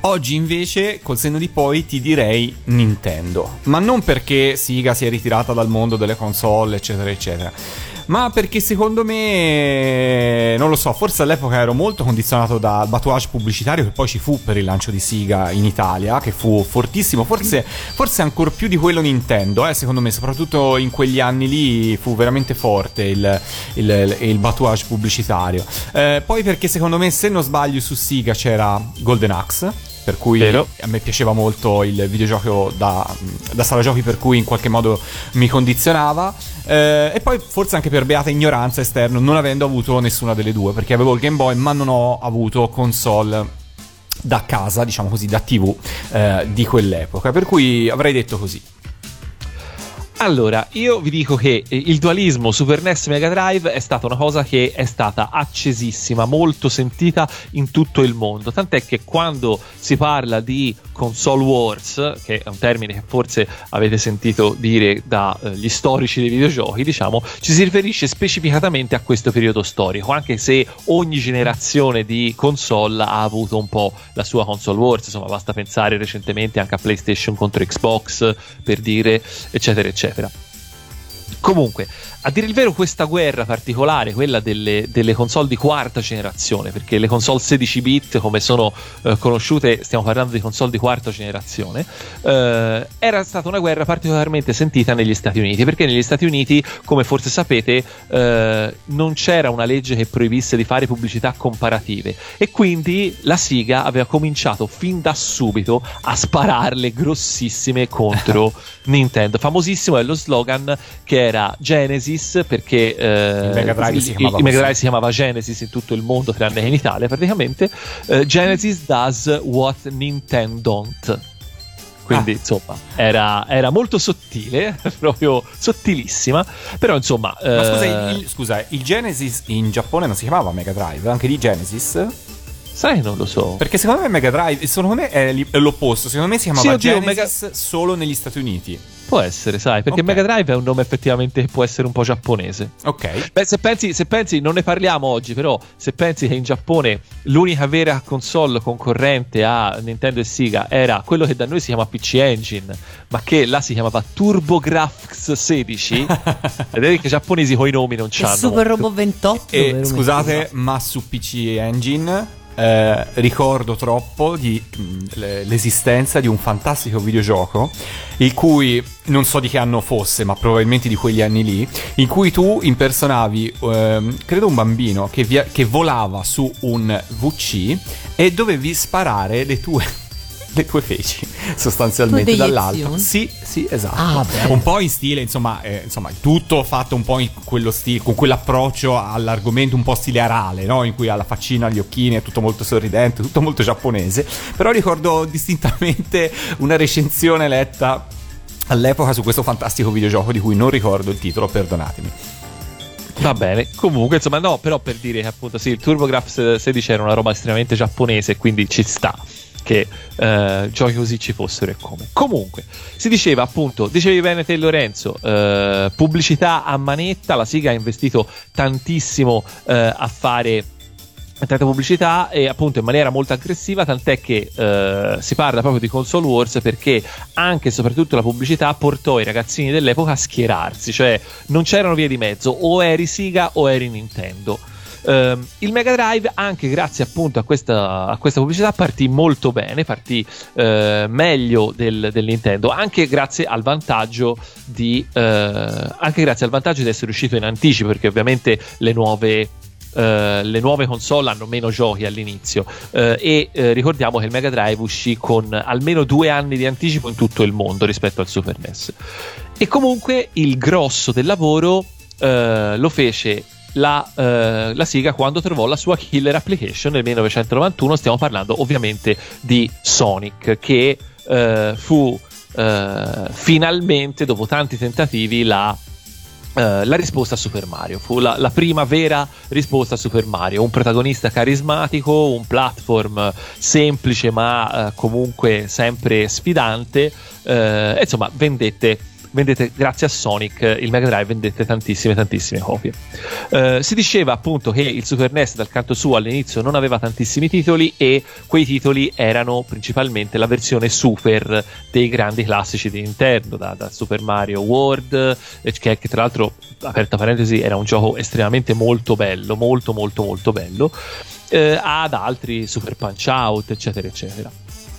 Oggi invece, col senno di poi, ti direi Nintendo. Ma non perché Sega si è ritirata dal mondo delle console, eccetera, eccetera. Ma perché secondo me, non lo so, forse all'epoca ero molto condizionato dal batouage pubblicitario che poi ci fu per il lancio di Sega in Italia, che fu fortissimo, forse, forse ancora più di quello Nintendo, eh, secondo me, soprattutto in quegli anni lì fu veramente forte il, il, il batouage pubblicitario. Eh, poi perché secondo me, se non sbaglio, su Sega c'era Golden Axe. Per cui Vero. a me piaceva molto il videogioco da, da sala giochi, per cui in qualche modo mi condizionava. Eh, e poi forse anche per beata ignoranza esterno, non avendo avuto nessuna delle due, perché avevo il Game Boy, ma non ho avuto console da casa, diciamo così, da TV eh, di quell'epoca. Per cui avrei detto così. Allora, io vi dico che eh, il dualismo Super NES Mega Drive è stata una cosa che è stata accesissima, molto sentita in tutto il mondo. Tant'è che quando si parla di console wars, che è un termine che forse avete sentito dire dagli storici dei videogiochi, diciamo, ci si riferisce specificatamente a questo periodo storico, anche se ogni generazione di console ha avuto un po' la sua console wars, insomma, basta pensare recentemente anche a PlayStation contro Xbox, per dire, eccetera, eccetera. Comunque, a dire il vero, questa guerra particolare, quella delle, delle console di quarta generazione, perché le console 16 bit, come sono eh, conosciute, stiamo parlando di console di quarta generazione, eh, era stata una guerra particolarmente sentita negli Stati Uniti, perché negli Stati Uniti, come forse sapete, eh, non c'era una legge che proibisse di fare pubblicità comparative e quindi la Siga aveva cominciato fin da subito a spararle grossissime contro Nintendo. Famosissimo è lo slogan che era Genesis perché eh, Il Mega Drive si chiamava il Mega. Drive si chiamava Genesis in tutto il mondo tranne che in Italia praticamente eh, Genesis does what Nintendo don't quindi Ah. insomma era, era molto sottile proprio sottilissima però insomma Ma eh, scusa, il, scusa, il Genesis in Giappone non si chiamava Mega Drive, anche di Genesis? sai non lo so Perché secondo me Mega Drive, secondo me è l'opposto, secondo me si chiamava Sì, oddio, Genesis solo negli Stati Uniti. Può essere sai perché Ok. Mega Drive è un nome effettivamente che può essere un po' giapponese Ok. Beh, se pensi, se pensi, non ne parliamo oggi, però se pensi che in Giappone l'unica vera console concorrente a Nintendo e Sega era quello che da noi si chiama PC Engine, ma che là si chiamava TurboGrafx 16, vedete che i giapponesi con i nomi non c'hanno. Super Robot 28. E scusate, ma su PC Engine eh, ricordo troppo di l'esistenza di un fantastico videogioco il cui non so di che anno fosse, ma probabilmente di quegli anni lì, in cui tu impersonavi ehm, credo un bambino che, via- che volava su un VC e dovevi sparare le tue le tue feci sostanzialmente Tu dall'alto. Sì, sì, esatto. Ah, un po' in stile, insomma, eh, insomma, tutto fatto un po' in quello stile, con quell'approccio all'argomento un po' stile arale, no? In cui ha la faccina, gli occhini, è tutto molto sorridente, tutto molto giapponese. Però ricordo distintamente una recensione letta all'epoca su questo fantastico videogioco di cui non ricordo il titolo, perdonatemi. Va bene, comunque insomma no, però per dire che appunto sì, il TurboGrafx 16 era una roba estremamente giapponese, quindi ci sta che eh, giochi così ci fossero e come. Comunque, si diceva appunto, dicevi bene te Lorenzo, eh, pubblicità a manetta, la Siga ha investito tantissimo eh, a fare tanta pubblicità e appunto in maniera molto aggressiva tant'è che eh, si parla proprio di console wars perché anche e soprattutto la pubblicità portò i ragazzini dell'epoca a schierarsi cioè non c'erano vie di mezzo o eri Sega o eri Nintendo Ehm, il Mega Drive, anche grazie appunto a questa, a questa pubblicità, partì molto bene, partì eh, meglio del, del Nintendo, anche grazie al vantaggio di eh, anche grazie al vantaggio di essere uscito in anticipo, perché ovviamente le nuove eh, le nuove console hanno meno giochi all'inizio. Eh, e eh, ricordiamo che il Mega Drive uscì con almeno due anni di anticipo in tutto il mondo rispetto al Super NES e comunque il grosso del lavoro lo fece la, eh, la Sega quando trovò la sua killer application nel 1991 stiamo parlando ovviamente di Sonic che eh, fu finalmente dopo tanti tentativi la Uh, la risposta a Super Mario. Fu la, la, prima vera risposta a Super Mario, un protagonista carismatico, un platform semplice ma uh, comunque sempre sfidante, uh, insomma vendette vendete grazie a Sonic il Mega Drive vendette tantissime tantissime copie uh, si diceva appunto che il Super NES dal canto suo all'inizio non aveva tantissimi titoli e quei titoli erano principalmente la versione super dei grandi classici di Nintendo da, da Super Mario World che, che tra l'altro aperta parentesi era un gioco estremamente molto bello molto molto molto bello eh, ad altri Super Punch Out eccetera eccetera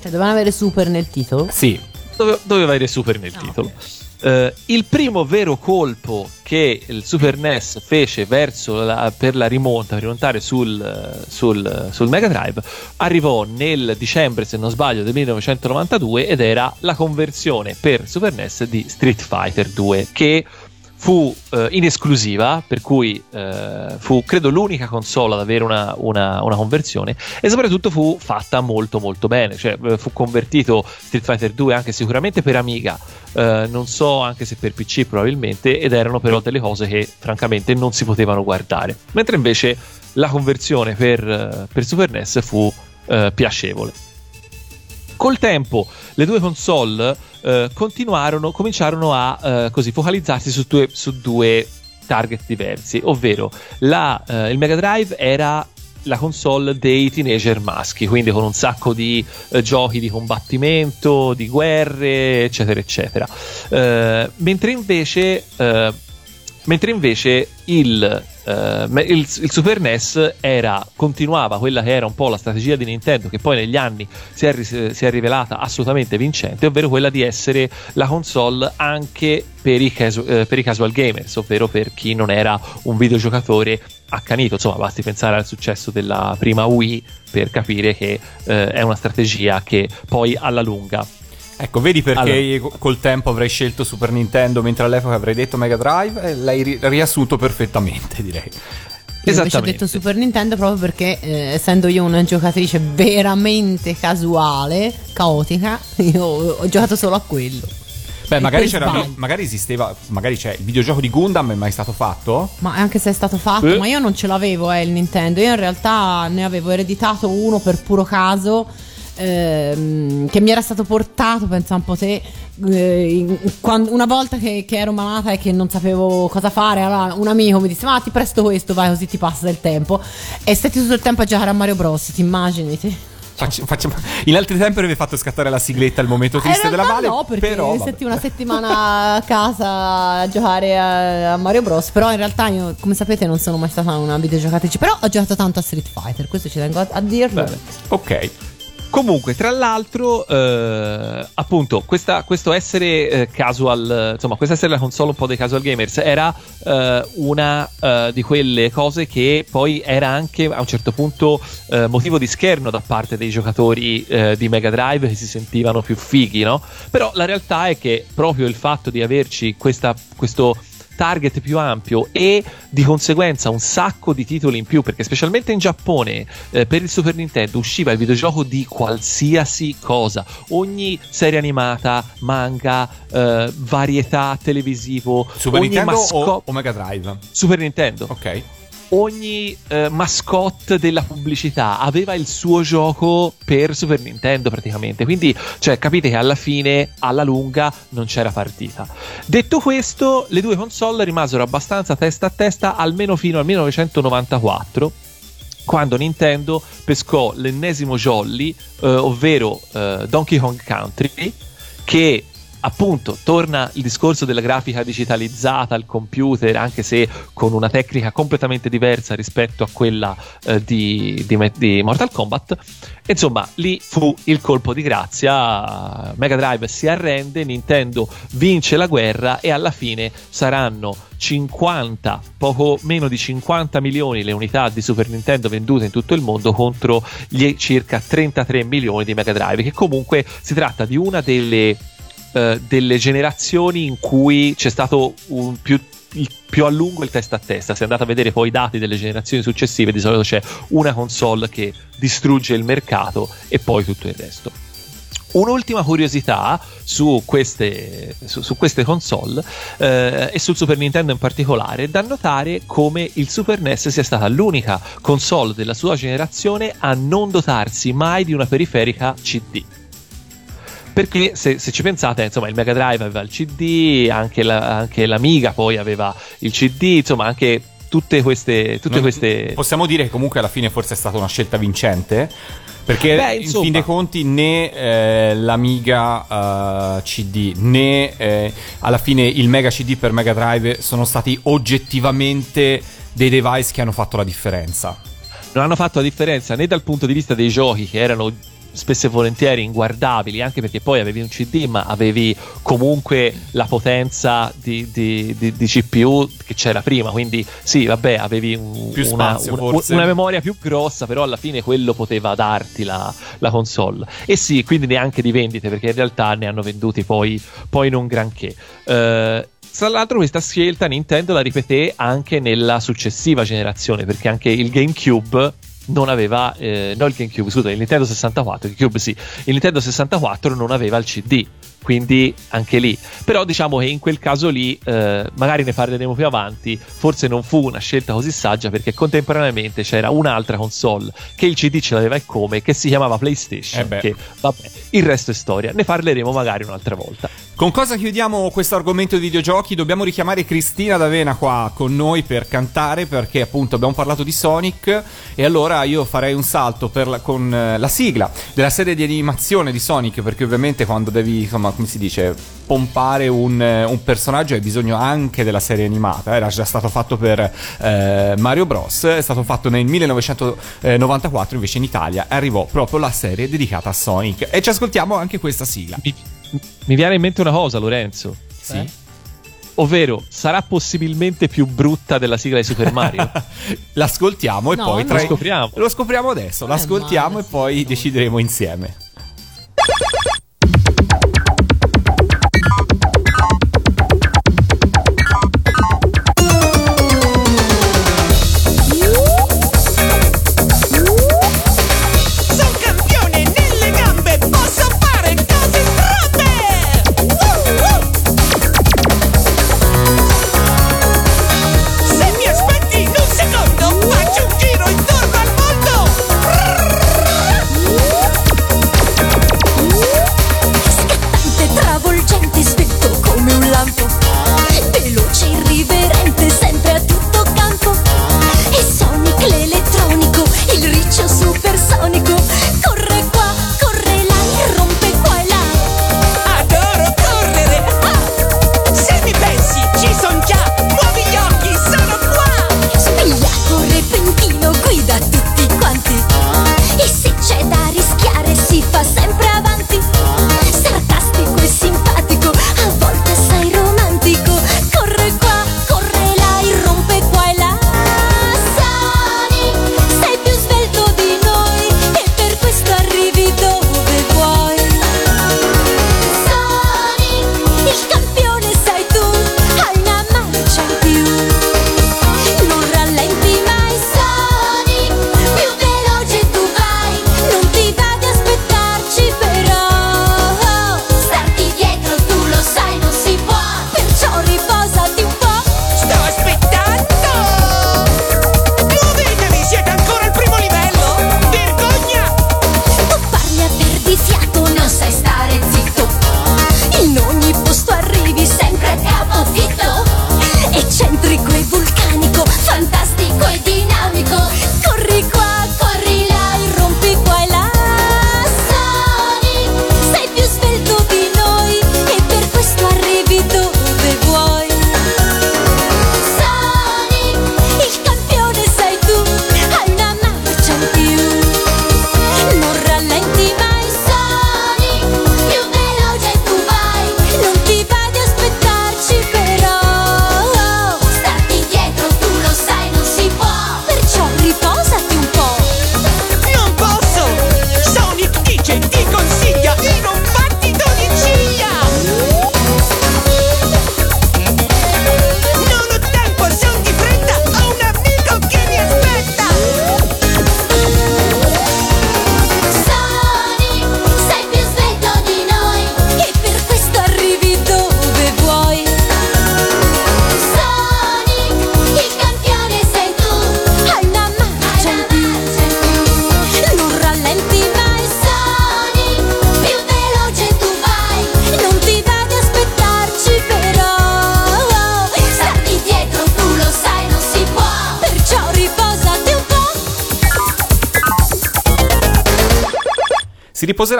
cioè dovevano avere super nel titolo? sì Dove, doveva avere super nel Ah, titolo ok. Uh, il primo vero colpo che il Super NES fece la, per la rimonta, per rimontare sul, sul, sul Mega Drive, arrivò nel dicembre, se non sbaglio, del 1992 ed era la conversione per Super NES di Street Fighter 2 che fu eh, in esclusiva, per cui eh, fu credo l'unica console ad avere una, una, una, conversione e soprattutto fu fatta molto molto bene, cioè eh, fu convertito Street Fighter 2 anche sicuramente per Amiga, eh, non so anche se per PC probabilmente, ed erano però delle cose che francamente non si potevano guardare, mentre invece la conversione per, eh, per Super NES fu eh, piacevole. Col tempo le due console eh, continuarono, cominciarono a eh, così focalizzarsi su due, su due target diversi, ovvero la, eh, il Mega Drive era la console dei teenager maschi, quindi con un sacco di eh, giochi di combattimento, di guerre, eccetera, eccetera. Eh, mentre invece, eh, mentre invece il, eh, il, il, Super NES era, continuava quella che era un po' la strategia di Nintendo, che poi negli anni si è, si è rivelata assolutamente vincente, ovvero quella di essere la console anche per i, casu- eh, per i casual gamers, ovvero per chi non era un videogiocatore accanito. Insomma, basti pensare al successo della prima Wii per capire che eh, è una strategia che poi alla lunga Ecco, vedi perché allora. col tempo avrei scelto Super Nintendo mentre all'epoca avrei detto Mega Drive e l'hai ri- riassunto perfettamente, direi. Io invece ho detto Super Nintendo proprio perché eh, essendo io una giocatrice veramente casuale, caotica, io ho giocato solo a quello. Beh, magari, c'era, magari esisteva, magari c'è il videogioco di Gundam, è mai stato fatto? Ma anche se è stato fatto, eh? ma io non ce l'avevo eh, il Nintendo, io in realtà ne avevo ereditato uno per puro caso ehm, che mi era stato portato, pensa un po' te, eh, quando, una volta che, che, ero malata e che non sapevo cosa fare, allora un amico mi disse ma ti presto questo, vai così ti passa del tempo e stai tutto il tempo a giocare a Mario Bros, ti immagini? Ti? Facci- facciamo- In altri tempi avrebbe fatto scattare la sigletta al momento Eh, triste della Vale. no, perché però, setti una settimana a casa a giocare a, a Mario Bros. Però in realtà io, come sapete, non sono mai stata una videogiocatrice. Però ho giocato tanto a Street Fighter, questo ci tengo a, a dirlo. Beh. Ok. Comunque, tra l'altro, eh, appunto, questa- questo essere eh, casual, insomma, questo essere la console un po' dei casual gamers era eh, una eh, di quelle cose che poi era anche a un certo punto eh, motivo di scherno da parte dei giocatori eh, di Mega Drive che si sentivano più fighi, no? Però la realtà è che proprio il fatto di averci questa, questo target più ampio e di conseguenza un sacco di titoli in più perché specialmente in Giappone eh, per il Super Nintendo usciva il videogioco di qualsiasi cosa ogni serie animata manga eh, varietà televisivo Super ogni Nintendo masco- o, o Mega Drive? Super Nintendo Ok. Ogni eh, mascotte della pubblicità aveva il suo gioco per Super Nintendo praticamente. Quindi, cioè, capite che alla fine, alla lunga, non c'era partita. Detto questo, le due console rimasero abbastanza testa a testa almeno fino al 1994. Quando Nintendo pescò l'ennesimo jolly, eh, ovvero eh, Donkey Kong Country, che appunto torna il discorso della grafica digitalizzata al computer, anche se con una tecnica completamente diversa rispetto a quella eh, di, di di Mortal Kombat. Insomma, lì fu il colpo di grazia. Mega Drive si arrende, Nintendo vince la guerra e alla fine saranno 50, poco meno di 50 milioni le unità di Super Nintendo vendute in tutto il mondo contro gli circa 33 milioni di Mega Drive, che comunque si tratta di una delle eh, delle generazioni in cui c'è stato un più, il- più a lungo il testa a testa. Se andate a vedere poi i dati delle generazioni successive, di solito c'è una console che distrugge il mercato e poi tutto il resto. Un'ultima curiosità su queste, su, su queste console eh, e sul Super Nintendo in particolare da notare come il Super NES sia stata l'unica console della sua generazione a non dotarsi mai di una periferica CD. Perché se, se ci pensate, insomma, il Mega Drive aveva il CD, anche, la, anche l'Amiga poi aveva il CD, insomma, anche tutte queste. Tutte Non- queste... Possiamo dire che comunque alla fine forse è stata una scelta vincente. Perché Beh, in fin dei conti né eh, l'Amiga eh, CD né eh, alla fine il Mega CD per Mega Drive sono stati oggettivamente dei device che hanno fatto la differenza. non hanno fatto la differenza né dal punto di vista dei giochi che erano spesso e volentieri inguardabili anche perché poi avevi un CD ma avevi comunque la potenza di, di- di- di CPU che c'era prima. Quindi sì vabbè avevi un- una, spazio, una- una memoria più grossa però alla fine quello poteva darti la, la console. E sì quindi neanche di vendite perché in realtà ne hanno venduti poi, poi non granché. Eh, tra l'altro questa scelta Nintendo la ripeté anche nella successiva generazione perché anche il GameCube non aveva, eh, no il GameCube, scusa, il Nintendo 64, il GameCube sì, il Nintendo 64 non aveva il CD, quindi anche lì. Però diciamo che in quel caso lì, eh, magari ne parleremo più avanti, forse non fu una scelta così saggia perché contemporaneamente c'era un'altra console che il CD ce l'aveva e come, che si chiamava PlayStation, Eh che vabbè, il resto è storia, ne parleremo magari un'altra volta. Con cosa chiudiamo questo argomento di videogiochi? Dobbiamo richiamare Cristina D'Avena qua con noi per cantare perché appunto abbiamo parlato di Sonic e allora io farei un salto per la- con eh, la sigla della serie di animazione di Sonic perché ovviamente quando devi, insomma, come si dice, pompare un, eh, un personaggio hai bisogno anche della serie animata. Era già stato fatto per eh, Mario Bros, è stato fatto nel 1994 invece in Italia arrivò proprio la serie dedicata a Sonic e ci ascoltiamo anche questa sigla. Mi, mi viene in mente una cosa, Lorenzo. Sì. Ovvero, sarà possibilmente più brutta della sigla di Super Mario? L'ascoltiamo e No, poi no. tra- Lo scopriamo. Lo scopriamo adesso, l'ascoltiamo male, e poi decideremo insieme. 够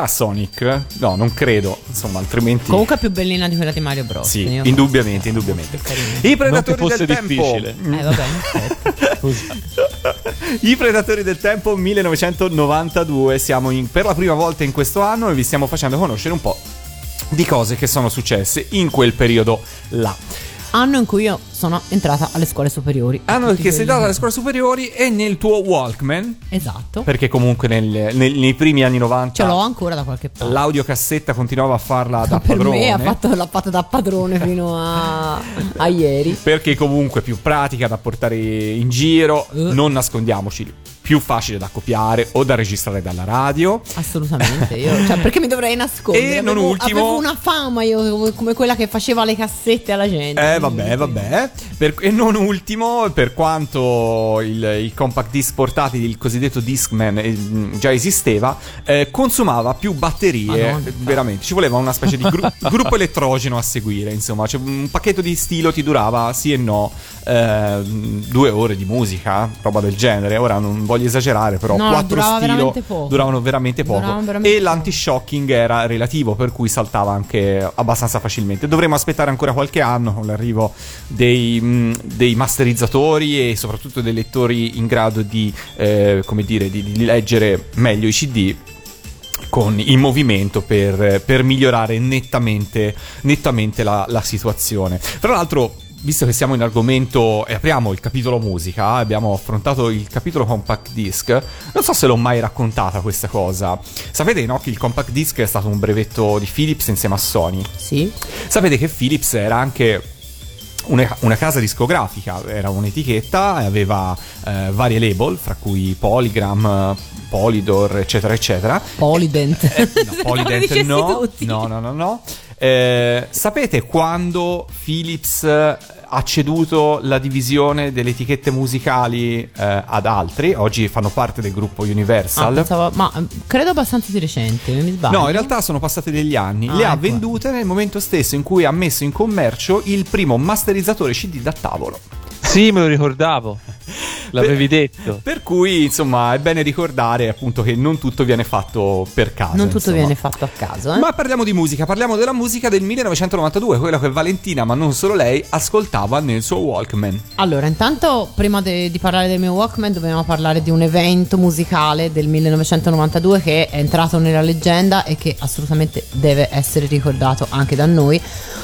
Sonic? No, non credo, insomma, altrimenti... Comunque è più bellina di quella di Mario Bros. Sì, indubbiamente, indubbiamente. I predatori Non fosse del tempo. difficile. Eh, vabbè. I Predatori del Tempo 1992. Siamo in- per la prima volta in questo anno e vi stiamo facendo conoscere un po' di cose che sono successe in quel periodo là. Anno in cui io sono entrata alle scuole superiori. Anno Tutti che sei andata alle scuole superiori e nel tuo Walkman, Esatto. perché comunque nel- nel- nei primi anni 90 Ce l'ho ancora da qualche parte. l'audiocassetta continuava a farla da per padrone. me ha fatto, l'ha fatto da padrone fino a, a ieri. Perché comunque più pratica da portare in giro, Eh. non nascondiamoci, più facile da copiare o da registrare dalla radio. Assolutamente. Io, cioè, perché mi dovrei nascondere? E non avevo, ultimo- avevo una fama io come, quella che faceva le cassette alla gente. Eh vabbè, vabbè. Per- e non ultimo, per quanto il, il compact disc portatile, il cosiddetto Discman, eh, già esisteva, eh, consumava più batterie. Madonna. veramente, ci voleva una specie di gru- gruppo elettrogeno a seguire. Insomma, cioè, un pacchetto di stilo ti durava sì e no eh, due ore di musica, roba del genere. Ora non voglio esagerare, però No, quattro durava stilo veramente poco. duravano veramente poco. Duravano veramente e poco. l'anti-shocking era relativo, per cui saltava anche abbastanza facilmente. Dovremmo aspettare ancora qualche anno con l'arrivo dei, mh, dei masterizzatori e soprattutto dei lettori in grado di, eh, come dire, di, di leggere meglio i CD con il movimento per, per migliorare nettamente, nettamente la, la situazione. Tra l'altro, visto che siamo in argomento e apriamo il capitolo musica, abbiamo affrontato il capitolo compact disc, non so se l'ho mai raccontata questa cosa. Sapete no, che il compact disc è stato un brevetto di Philips insieme a Sony? Sì. Sapete che Philips era anche una, una casa discografica, era un'etichetta e aveva eh, varie label, fra cui Polygram, eh, Polydor, eccetera, eccetera. Polydent. Eh, no, Polydent no, no, no, no, no. Eh, sapete quando Philips eh, ha ceduto la divisione delle etichette musicali eh, ad altri? Oggi fanno parte del gruppo Ah, Universal. pensavo- ma eh, credo abbastanza di recente, mi sbaglio. No, in realtà sono passati degli anni. Ah, Le ha ecco. vendute nel momento stesso in cui ha messo in commercio il primo masterizzatore CD da tavolo. Sì, me lo ricordavo. L'avevi detto. Per cui, insomma, è bene ricordare appunto che non tutto viene fatto per caso. Non tutto insomma. viene fatto a caso, eh? Ma parliamo di musica, parliamo della musica del 1992, quella che Valentina, ma non solo lei, ascoltava nel suo Walkman. Allora, intanto, prima de- di parlare del mio Walkman, dobbiamo parlare di un evento musicale del 1992 che è entrato nella leggenda e che assolutamente deve essere ricordato anche da noi,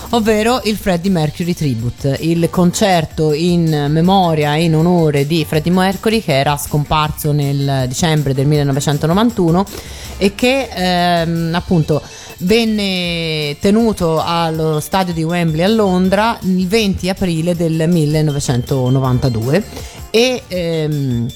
ovvero il Freddie Mercury Tribute, il concerto in memoria e in onore di Freddie Mercury che era scomparso nel dicembre del 1991 e che ehm, appunto venne tenuto allo stadio di Wembley a Londra il 20 aprile del 1992 e ehm,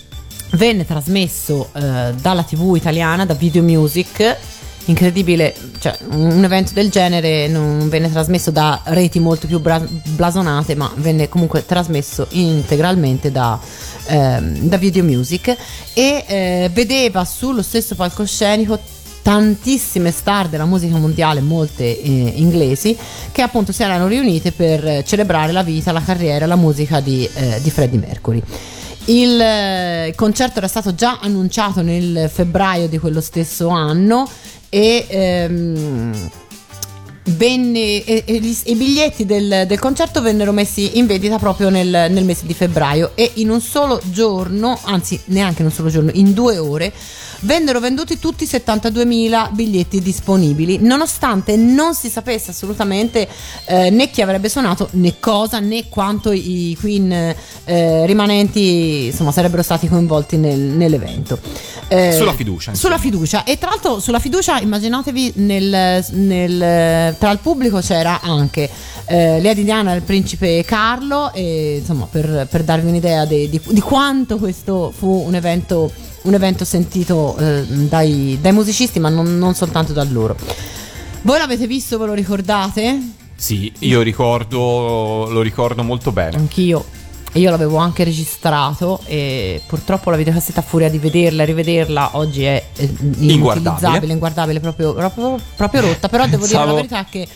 venne trasmesso eh, dalla tv italiana, da Video Music. Incredibile, cioè un evento del genere non venne trasmesso da reti molto più bra- blasonate, ma venne comunque trasmesso integralmente da, ehm, da Video Music e eh, vedeva sullo stesso palcoscenico tantissime star della musica mondiale, molte eh, inglesi, che appunto si erano riunite per eh, celebrare la vita, la carriera, la musica di, eh, di Freddie Mercury. Il eh, concerto era stato già annunciato nel febbraio di quello stesso anno e ehm, venne, e- e i biglietti del, del concerto vennero messi in vendita proprio nel, nel mese di febbraio e in un solo giorno, anzi neanche in un solo giorno, in due ore, vennero venduti tutti i 72.000 biglietti disponibili, nonostante non si sapesse assolutamente eh, né chi avrebbe suonato né cosa né quanto i Queen eh, rimanenti insomma sarebbero stati coinvolti nel- nell'evento. Eh, Sulla fiducia. Sulla fiducia e tra l'altro sulla fiducia immaginatevi nel, nel- tra il pubblico c'era anche eh, Lea di Diana e il principe Carlo e insomma per, per darvi un'idea de- di, di quanto questo fu un evento, un evento sentito eh, dai, dai musicisti ma non, non soltanto da loro. Voi l'avete visto, ve lo ricordate? Sì, io ricordo, lo ricordo molto bene. Anch'io. E io l'avevo anche registrato e purtroppo la videocassetta a furia di vederla e rivederla oggi è eh, inutilizzabile, Inguardabile. inguardabile, proprio, proprio, proprio rotta. Però devo dire la verità che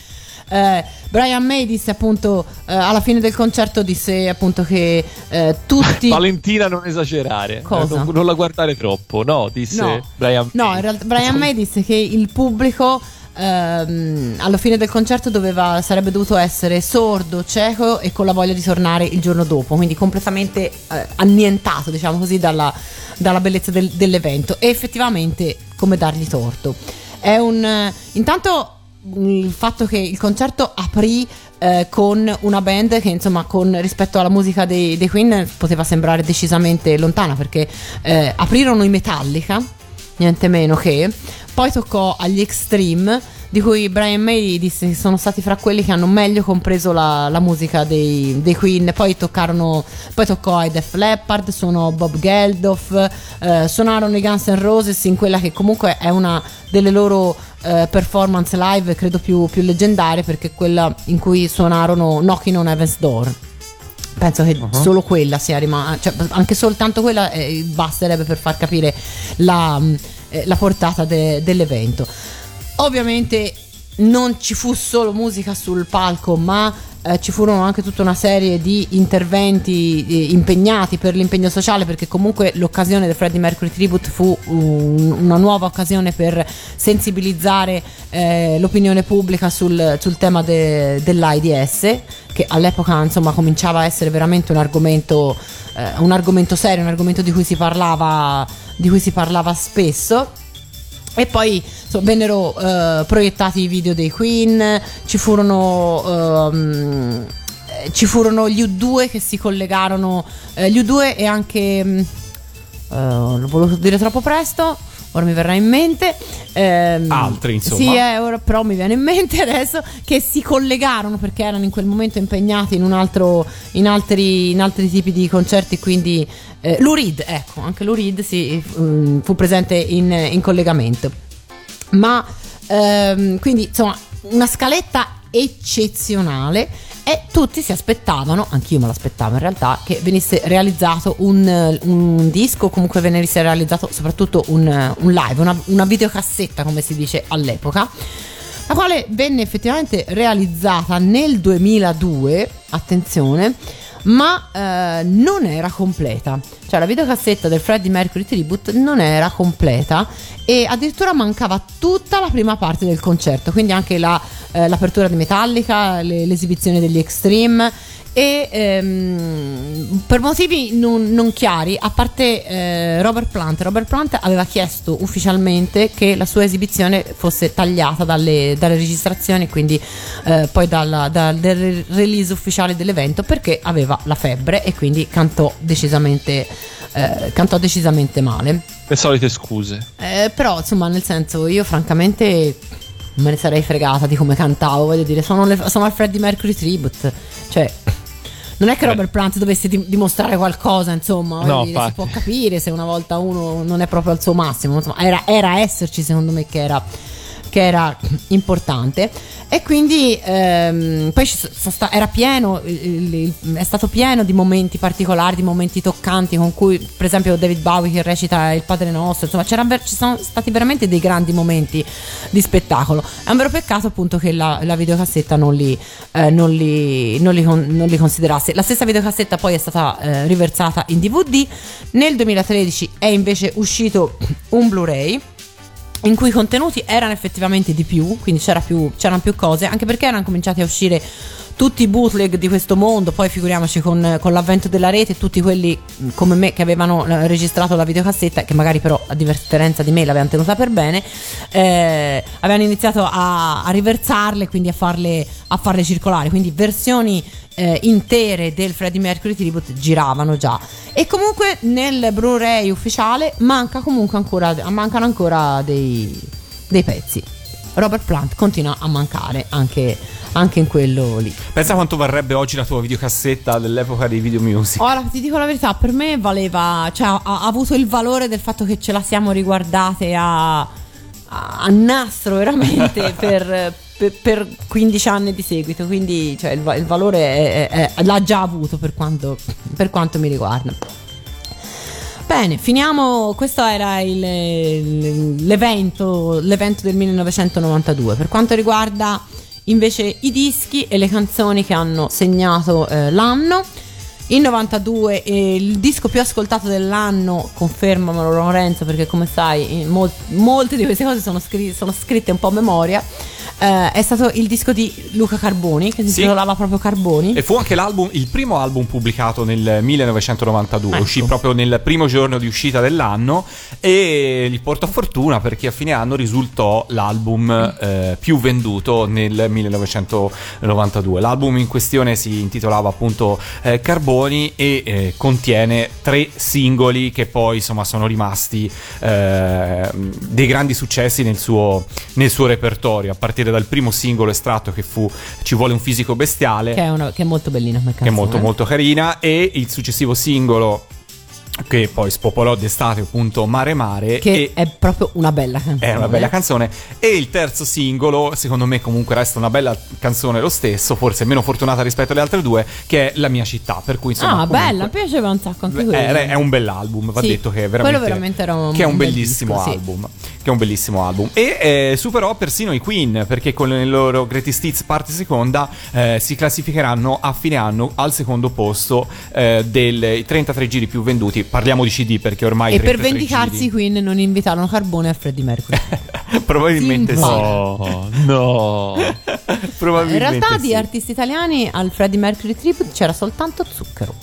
eh, Brian May disse appunto eh, alla fine del concerto disse appunto che eh, tutti Valentina non esagerare? Eh, non, non la guardare troppo, no, disse No. Brian. No, in realtà Brian May disse che il pubblico ehm, alla fine del concerto doveva, sarebbe dovuto essere sordo, cieco e con la voglia di tornare il giorno dopo, quindi completamente eh, annientato, diciamo così, dalla, dalla bellezza del- dell'evento. E effettivamente, come dargli torto? È un. intanto il fatto che il concerto aprì eh, con una band che insomma con, rispetto alla musica dei, dei Queen poteva sembrare decisamente lontana perché eh, aprirono i Metallica niente meno che poi toccò agli Extreme di cui Brian May disse che sono stati fra quelli che hanno meglio compreso la, la musica dei, dei Queen. Poi toccarono poi toccò ai Def Leppard suonò Bob Geldof eh, suonarono i Guns N' Roses in quella che comunque è una delle loro eh, performance live credo più, più leggendarie perché quella in cui suonarono Knocking on Heaven's Door. Penso che solo quella sia rimasta cioè, anche soltanto quella eh, basterebbe per far capire la, eh, la portata de- dell'evento ovviamente non ci fu solo musica sul palco ma eh, ci furono anche tutta una serie di interventi eh, impegnati per l'impegno sociale perché comunque l'occasione del Freddie Mercury Tribute fu un- una nuova occasione per sensibilizzare eh, l'opinione pubblica sul, sul tema de- dell'AIDS che all'epoca insomma cominciava a essere veramente un argomento, eh, un argomento serio, un argomento di cui si parlava, di cui si parlava spesso. E poi insomma, vennero eh, proiettati i video dei Queen, ci furono, eh, ci furono gli U2 che si collegarono, eh, gli U2 e anche, mm, eh, l'ho voluto dire troppo presto, ora mi verrà in mente. ehm, Altri, insomma. Sì, eh, ora però mi viene in mente adesso che si collegarono perché erano in quel momento impegnati in un altro, in altri, in altri tipi di concerti, quindi eh, Lou Reed, ecco, anche Lou Reed si, mm, fu presente in, in collegamento. Ma ehm, quindi insomma una scaletta eccezionale e tutti si aspettavano, anch'io me l'aspettavo in realtà, che venisse realizzato un, eh, un disco, comunque venisse realizzato soprattutto un, eh, un live, una, una videocassetta come si dice all'epoca, la quale venne effettivamente realizzata nel 2002, attenzione, ma eh, non era completa. Cioè la videocassetta del Freddie Mercury Tribute non era completa e addirittura mancava tutta la prima parte del concerto, quindi anche la, eh, l'apertura di Metallica, le- l'esibizione degli Extreme e ehm, per motivi non, non chiari, a parte eh, Robert Plant, Robert Plant aveva chiesto ufficialmente che la sua esibizione fosse tagliata dalle, dalle registrazioni, quindi eh, poi dalla- dal release ufficiale dell'evento perché aveva la febbre e quindi cantò decisamente, eh, cantò decisamente male. Le solite scuse. Eh, però, insomma, nel senso, io francamente me ne sarei fregata di come cantavo. Voglio dire, sono, le- sono al Freddie Mercury Tribute. Cioè, non è che Beh. Robert Plant dovesse di- dimostrare qualcosa, insomma. No, dire, si può capire se una volta uno non è proprio al suo massimo. Insomma, era, era esserci, secondo me, che era, che era importante. E quindi ehm, poi era pieno, è stato pieno di momenti particolari, di momenti toccanti con cui, per esempio, David Bowie che recita il Padre Nostro, insomma, ci sono stati veramente dei grandi momenti di spettacolo. È un vero peccato appunto che la, la videocassetta non li, eh, non, li, non li con- non li considerasse. La stessa videocassetta poi è stata eh, riversata in DVD. Nel 2013 è invece uscito un Blu-ray in cui i contenuti erano effettivamente di più, quindi c'era più, c'erano più cose, anche perché erano cominciati a uscire tutti i bootleg di questo mondo, poi figuriamoci con, con l'avvento della rete, tutti quelli mh, come me che avevano eh, registrato la videocassetta, che magari però a differenza di me l'avevano tenuta per bene, eh, avevano iniziato a, a riversarle, quindi a farle, a farle circolare, quindi versioni eh, intere del Freddie Mercury Tribute giravano già. E comunque nel Blu-ray ufficiale manca comunque ancora, mancano ancora dei, dei pezzi. Robert Plant continua a mancare anche, anche in quello lì. Pensa quanto varrebbe oggi la tua videocassetta dell'epoca dei video music. Ora ti dico la verità, per me valeva, cioè ha, ha avuto il valore del fatto che ce la siamo riguardate a, a, nastro veramente per, per, per 15 anni di seguito, quindi cioè, il, il valore è- è- è- l'ha già avuto per quanto, per quanto mi riguarda. Bene, finiamo. Questo era il- il- l'evento, l'evento del 1992. Per quanto riguarda invece i dischi e le canzoni che hanno segnato eh, l'anno. Il 92 eh, il disco più ascoltato dell'anno, confermamelo Lorenzo perché come sai mol- molte di queste cose sono, scri- sono scritte un po' a memoria, eh, è stato il disco di Luca Carboni che si Sì. intitolava proprio Carboni. E fu anche l'album, il primo album pubblicato nel 1992, Ecco. uscì proprio nel primo giorno di uscita dell'anno e gli portò fortuna perché a fine anno risultò l'album eh, più venduto nel 1992. L'album in questione si intitolava appunto eh, Carboni e eh, contiene tre singoli che poi insomma sono rimasti eh, dei grandi successi nel suo, nel suo repertorio, a partire dal primo singolo estratto che fu Ci vuole un fisico bestiale Che è, una- che è molto bellina come che è canzone. molto molto carina e il successivo singolo che poi spopolò d'estate appunto Mare Mare Che è proprio una bella canzone. è una bella canzone e il terzo singolo secondo me comunque resta una bella canzone lo stesso forse meno fortunata rispetto alle altre due che è La mia città per cui insomma ah, comunque- bella, mi piaceva un sacco anche Beh, quello. È, è un bell'album, va Sì, detto che è veramente, veramente era un che è un bel bellissimo disco, sì. album. Che è un bellissimo album. E eh, superò persino i Queen, perché con il loro Greatest Hits parte seconda eh, si classificheranno a fine anno al secondo posto eh, dei 33 giri più venduti. Parliamo di CD perché ormai E per 33 vendicarsi i Queen non invitarono Carbone a Freddie Mercury. probabilmente sì. No, no. In Probabilmente realtà sì. di artisti italiani al Freddie Mercury Tribute c'era soltanto Zucchero.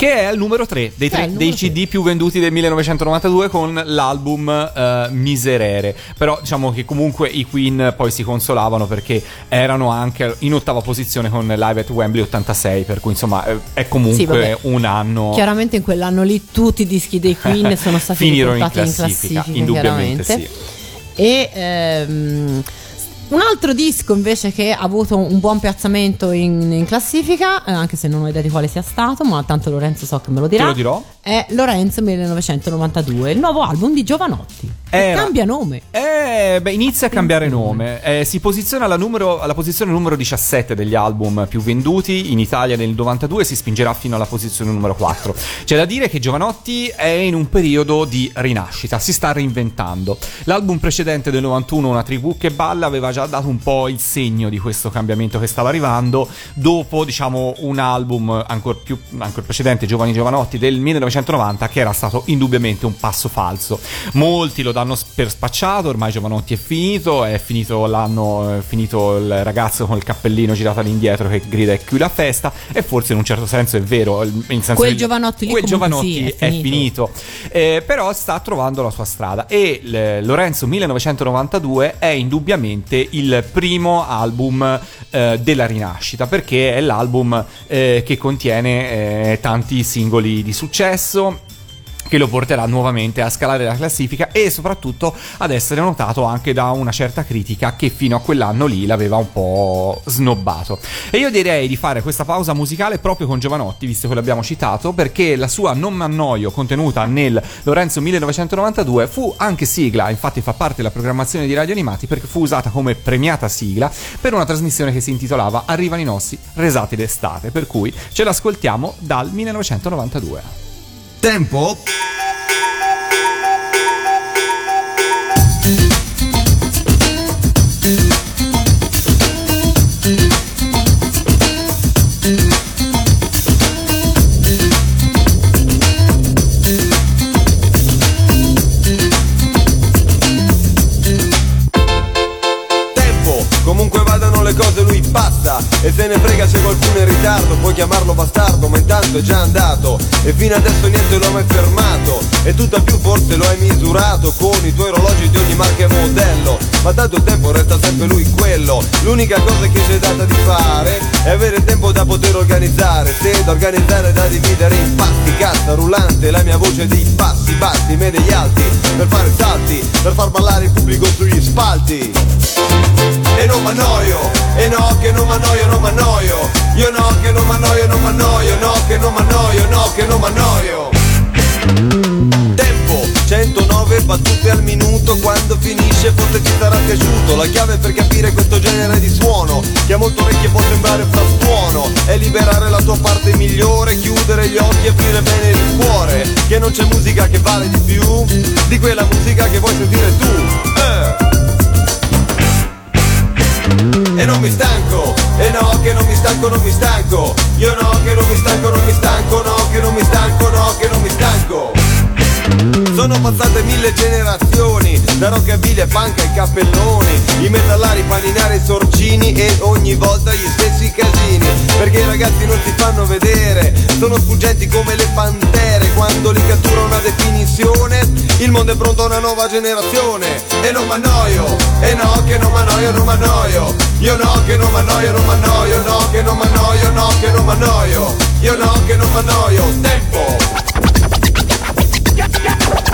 Che è il numero 3 dei, tre- numero dei CD più venduti del 1992 con l'album eh, Miserere. Però diciamo che comunque i Queen poi si consolavano perché erano anche in ottava posizione con Live at Wembley 86, per cui insomma eh, è Sì, comunque vabbè. un anno... Chiaramente in quell'anno lì tutti i dischi dei Queen sono stati Finirono in riportati in classifica, classifica, indubbiamente sì. E ehm, un altro disco invece che ha avuto un buon piazzamento in, in classifica, eh, anche se non ho idea di quale sia stato, ma tanto Lorenzo so che me lo dirà. Te lo dirò. È Lorenzo 1992, il nuovo album di Giovanotti. Era- cambia nome. Eh, beh, inizia a cambiare nome. Eh, si posiziona alla, numero- alla posizione numero 17 degli album più venduti in Italia nel 92 e si spingerà fino alla posizione numero 4. C'è da dire che Giovanotti è in un periodo di rinascita, si sta reinventando. L'album precedente del 91, Una tribù che balla, aveva già dato un po' il segno di questo cambiamento che stava arrivando. Dopo, diciamo, un album ancora più ancora precedente, Giovani Giovanotti, del 1990, che era stato indubbiamente un passo falso. Molti lo danno per spacciato, ormai Giovanotti è finito, è finito l'anno, è finito il ragazzo con il cappellino girato all'indietro che grida e qui la festa, e forse in un certo senso è vero. in senso Quel Giovanotti quel Giovanotti sì, è è finito, Eh, però sta trovando la sua strada e l- Lorenzo 1992 è indubbiamente il primo album eh, della rinascita perché è l'album eh, che contiene eh, tanti singoli di successo che lo porterà nuovamente a scalare la classifica e soprattutto ad essere notato anche da una certa critica che fino a quell'anno lì l'aveva un po' snobbato. E io direi di fare questa pausa musicale proprio con Giovanotti, visto che l'abbiamo citato, perché la sua Non m'annoio contenuta nel Lorenzo 1992 fu anche sigla, infatti fa parte della programmazione di Radio Animati perché fu usata come premiata sigla per una trasmissione che si intitolava Arrivano i nostri resati d'estate, per cui ce l'ascoltiamo dal 1992. Tempo? Se ne frega se qualcuno è in ritardo Puoi chiamarlo bastardo ma intanto è già andato. E fino adesso niente lo ha mai fermato. E tutt'al più forse lo hai misurato Con i tuoi orologi di ogni marca e modello. Ma tanto tempo resta sempre lui quello. L'unica cosa che ci è data di fare È avere tempo da poter organizzare. Se da organizzare da dividere in pasti Cassa rullante, la mia voce dei passi bassi Medei alti, per fare salti Per far ballare il pubblico sugli spalti e non m'annoio, e no che non m'annoio, non m'annoio Io no che non m'annoio, non m'annoio, no che non m'annoio, no che non m'annoio Tempo, 109 battute al minuto. Quando finisce forse ci sarà piaciuto La chiave per capire questo genere di suono Che a molte orecchie può sembrare frastuono È liberare la tua parte migliore Chiudere gli occhi e aprire bene il cuore. Che non c'è musica che vale di più Di quella musica che vuoi sentire tu. Eh. E non mi stanco, e no che non mi stanco, non mi stanco. Io no che non mi stanco, non mi stanco, no che non mi stanco, no che non mi stanco sono passate mille generazioni, da rockabilly punk ai cappelloni, i metallari, paninari, i sorcini e ogni volta gli stessi casini. Perché i ragazzi non si fanno vedere, sono sfuggenti come le pantere, quando li cattura una definizione, il mondo è pronto a una nuova generazione. E non m'annoio, e no che non m'annoio, non m'annoio. Io no che non m'annoio, non m'annoio, no che non m'annoio, no che non m'annoio. Io no che non m'annoio, tempo! Yeah.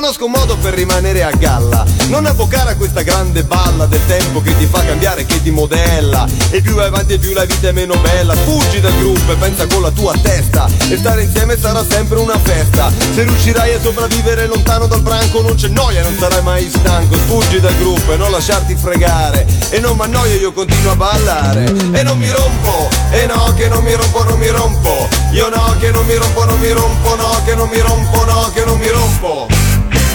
Conosco un modo per rimanere a galla. Non avvocare a questa grande balla del tempo che ti fa cambiare, che ti modella. E più vai avanti e più la vita è meno bella. Fuggi dal gruppo e pensa con la tua testa. E stare insieme sarà sempre una festa. Se riuscirai a sopravvivere lontano dal branco Non c'è noia, non sarai mai stanco. Fuggi dal gruppo e non lasciarti fregare. E non m'annoio, io continuo a ballare. E non mi rompo, e no che non mi rompo, non mi rompo. Io no che non mi rompo, non mi rompo No che non mi rompo, no che non mi rompo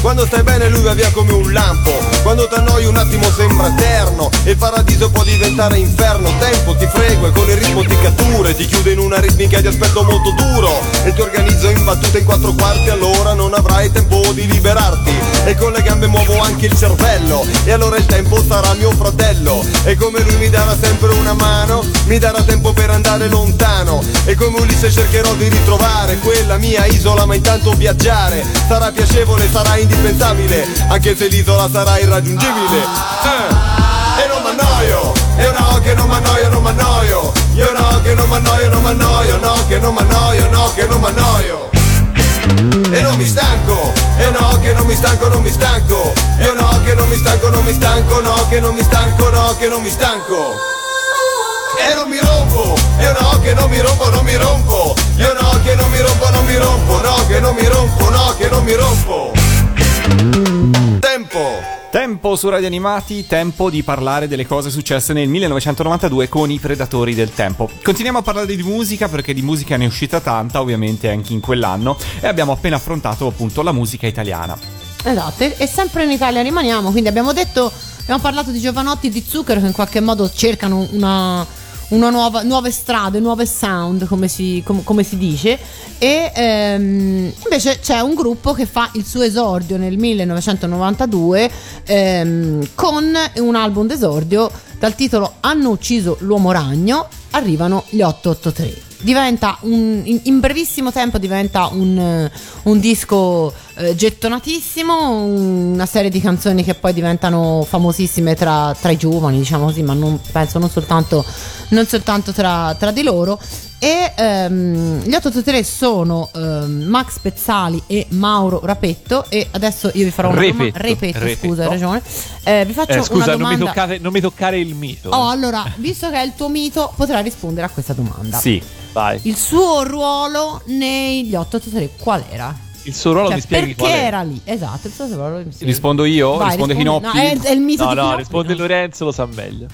quando stai bene lui va via come un lampo. Quando t'annoi un attimo sembra eterno E il paradiso può diventare inferno. Tempo, ti frego e con il ritmo ti cattura e Ti chiude in una ritmica di aspetto molto duro. E ti organizzo in battute in quattro quarti Allora non avrai tempo di liberarti. E con le gambe muovo anche il cervello E allora il tempo sarà mio fratello. E come lui mi darà sempre una mano Mi darà tempo per andare lontano. E come Ulisse cercherò di ritrovare Quella mia isola ma intanto viaggiare. Sarà piacevole, sarà indispensabile Anche se l'isola sarà irraggiungibile Eh. E non m'annoio, e no che non m'annoio, non m'annoio Io no che non m'annoio, non m'annoio No che non m'annoio, no che non m'annoio e non mi stanco, e no che non mi stanco, non mi stanco Io no che non mi stanco, non mi stanco No che non mi stanco, no che non mi stanco e non mi rompo, io no che non mi rompo, non mi rompo, io no che non mi rompo, non mi rompo, no che non mi rompo, no che non mi rompo. Tempo. Tempo su Radio Animati, tempo di parlare delle cose successe nel 1992 con i Predatori del Tempo. Continuiamo a parlare di musica perché di musica ne è uscita tanta, ovviamente anche in quell'anno, e abbiamo appena affrontato appunto la musica italiana. Esatto, e sempre in Italia rimaniamo, quindi abbiamo detto, abbiamo parlato di Giovanotti di Zucchero che in qualche modo cercano una nuova, nuove strade, nuove sound, come si, com- come si dice, e ehm, invece c'è un gruppo che fa il suo esordio nel 1992 ehm, con un album d'esordio dal titolo Hanno ucciso l'uomo ragno, arrivano gli 883 diventa un, in, in brevissimo tempo diventa un, eh, un disco eh, gettonatissimo, una serie di canzoni che poi diventano famosissime tra, tra i giovani, diciamo così, ma non, penso non soltanto, non soltanto tra, tra di loro. E ehm, gli 883 sono ehm, Max Pezzali e Mauro Rapetto. E adesso io vi farò una domanda. Repetto. Repetto, Repetto. scusa, hai ragione. Eh, vi faccio Eh, scusa, una non mi, domanda. toccate, non mi toccare il mito. Oh, allora, visto che è il tuo mito, potrai rispondere a questa domanda. Sì. Vai. Il suo ruolo negli 883 qual era? Il suo ruolo Cioè, mi spieghi perché era lì? Esatto, il suo ruolo mi spieghi. Rispondo io? Vai, risponde rispondi- Chinoppi? No, è, è il mito No, di no, Chinoppi, risponde no. Lorenzo, lo sa meglio.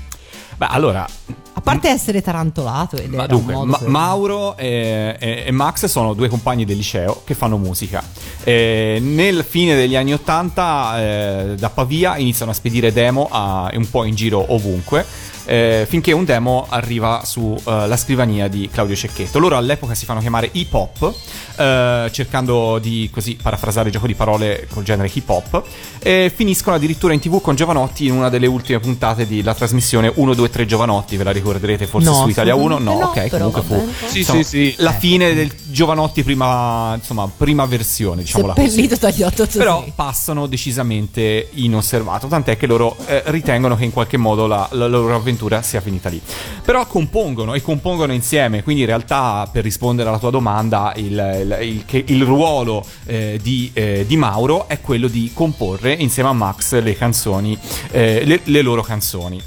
Beh, allora, A parte essere tarantolato ed Ma dunque, un modo Ma- per- Mauro e, e- e Max sono due compagni del liceo che fanno musica. Eh, nel fine degli anni Ottanta, eh, da Pavia, iniziano a spedire demo a- un po' in giro ovunque. Eh, finché un demo arriva sulla scrivania di Claudio Cecchetto. Loro all'epoca si fanno chiamare hip hop, eh, cercando di così parafrasare il gioco di parole col genere hip hop, e finiscono addirittura in tv con Giovanotti in una delle ultime puntate della trasmissione 1, 2, 3 Giovanotti. Ve la ricorderete forse No, su Italia 1? No, assolutamente ok, no, comunque fu. Sì, insomma, sì, sì. la fine del Giovanotti prima, insomma, prima versione, diciamola così. Seppellito dagli 883. Però passano decisamente inosservato, tant'è che loro eh, ritengono che in qualche modo la, la loro avventura sia finita lì. Però compongono e compongono insieme, quindi in realtà per rispondere alla tua domanda il, il- il- che il ruolo eh, di, eh, di Mauro è quello di comporre insieme a Max le canzoni, eh, le, le loro canzoni.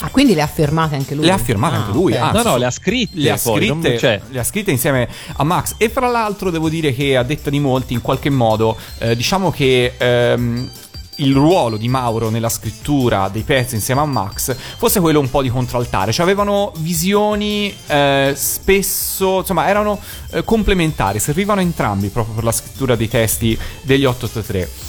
Ah, quindi le ha firmate anche lui? Le ha firmate Ah, anche lui, ok. ah, No, no, le ha scritte. Le ha, poi, non- scritte, cioè, le ha scritte insieme a Max e fra l'altro devo dire che a detta di molti in qualche modo eh, diciamo che ehm, il ruolo di Mauro nella scrittura dei pezzi insieme a Max fosse quello un po' di contraltare, cioè avevano visioni eh, spesso, insomma erano eh, complementari, servivano entrambi proprio per la scrittura dei testi degli 883.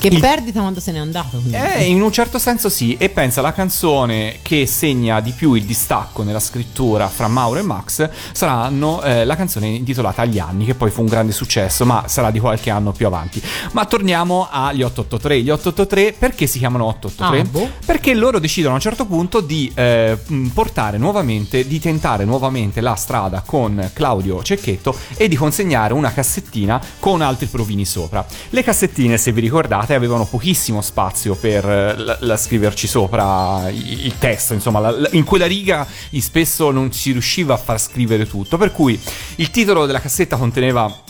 Che Il- perdita quando se n'è andato. quindi. Eh, in un certo senso sì, e pensa la canzone che segna di più il distacco nella scrittura fra Mauro e Max saranno eh, la canzone intitolata Agli anni, che poi fu un grande successo, ma sarà di qualche anno più avanti. Ma torniamo agli 883. Gli 883 perché si chiamano 883? Ah, boh. Perché loro decidono a un certo punto di eh, portare nuovamente, di tentare nuovamente la strada con Claudio Cecchetto e di consegnare una cassettina con altri provini sopra. Le cassettine, se vi ricordate, avevano pochissimo spazio per eh, la, la scriverci sopra i- il testo, insomma, la- in quella riga spesso non si riusciva a far scrivere tutto, per cui il titolo della cassetta conteneva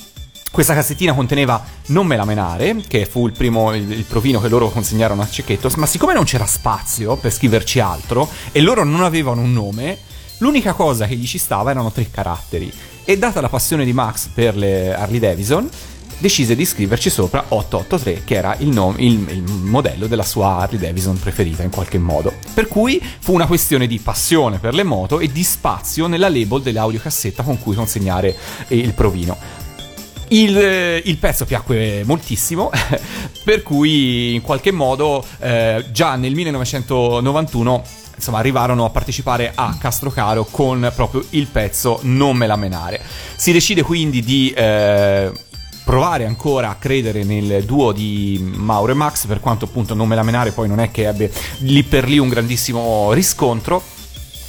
questa cassettina conteneva Non me la menare, che fu il primo il, il provino che loro consegnarono a Cecchetto, ma siccome non c'era spazio per scriverci altro e loro non avevano un nome, l'unica cosa che gli ci stava erano tre caratteri. E data la passione di Max per le Harley Davidson, decise di scriverci sopra 883, che era il, nome, il, il modello della sua Harley Davidson preferita in qualche modo. Per cui fu una questione di passione per le moto e di spazio nella label dell'audiocassetta con cui consegnare eh, il provino. Il, eh, il pezzo piacque moltissimo, per cui in qualche modo eh, già nel 1991 insomma arrivarono a partecipare a Castrocaro con proprio il pezzo Non me la menare. Si decide quindi di eh, provare ancora a credere nel duo di Mauro e Max, per quanto appunto Non me la menare poi non è che ebbe lì per lì un grandissimo riscontro.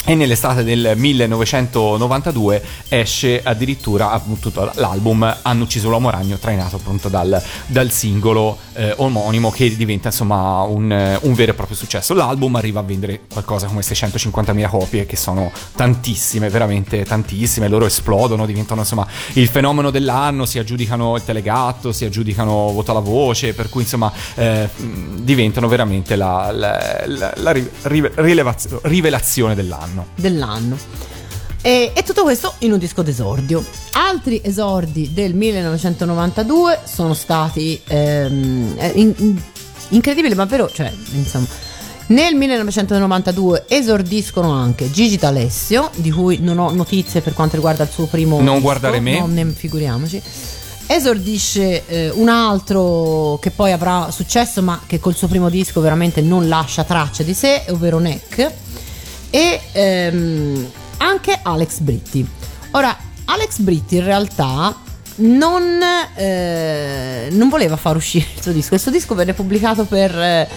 E nell'estate del 1992 esce addirittura appunto l'album Hanno ucciso l'uomo ragno, trainato appunto dal, dal singolo eh, omonimo che diventa insomma un, un vero e proprio successo. L'album arriva a vendere qualcosa come 650.000 copie, che sono tantissime, veramente tantissime. Loro esplodono, diventano insomma il fenomeno dell'anno, si aggiudicano il telegatto, si aggiudicano voto alla voce, per cui insomma eh, diventano veramente la, la- la- la rivelazione dell'anno. Dell'anno. E, e tutto questo in un disco d'esordio. Altri esordi del 1992 sono stati ehm, eh, in- in- incredibili, ma vero, cioè, insomma. Nel 1992 esordiscono anche Gigi D'Alessio, di cui non ho notizie per quanto riguarda il suo primo Non disco, guardare me. non ne figuriamoci. Esordisce eh, un altro che poi avrà successo, ma che col suo primo disco veramente non lascia traccia di sé, ovvero Neck e ehm, anche Alex Britti. Ora, Alex Britti in realtà non, eh, non voleva far uscire il suo disco. Questo disco venne pubblicato per, eh,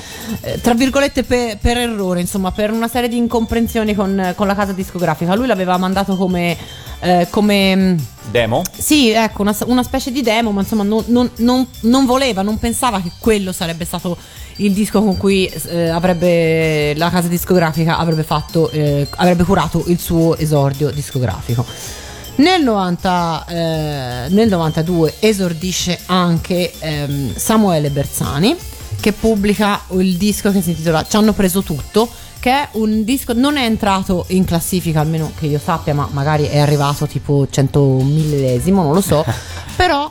tra virgolette, per, per errore, insomma, per una serie di incomprensioni con, con la casa discografica. Lui l'aveva mandato come... eh, come Demo? sì, ecco, una, una specie di demo, ma insomma non, non- non- non voleva, non pensava che quello sarebbe stato il disco con cui eh, avrebbe la casa discografica avrebbe fatto, eh, avrebbe curato il suo esordio discografico. Nel, 90, eh, nel 92 esordisce anche ehm, Samuele Bersani che pubblica il disco che si intitola Ci hanno preso tutto che è un disco non è entrato in classifica almeno che io sappia ma magari è arrivato tipo 100 millesimo non lo so però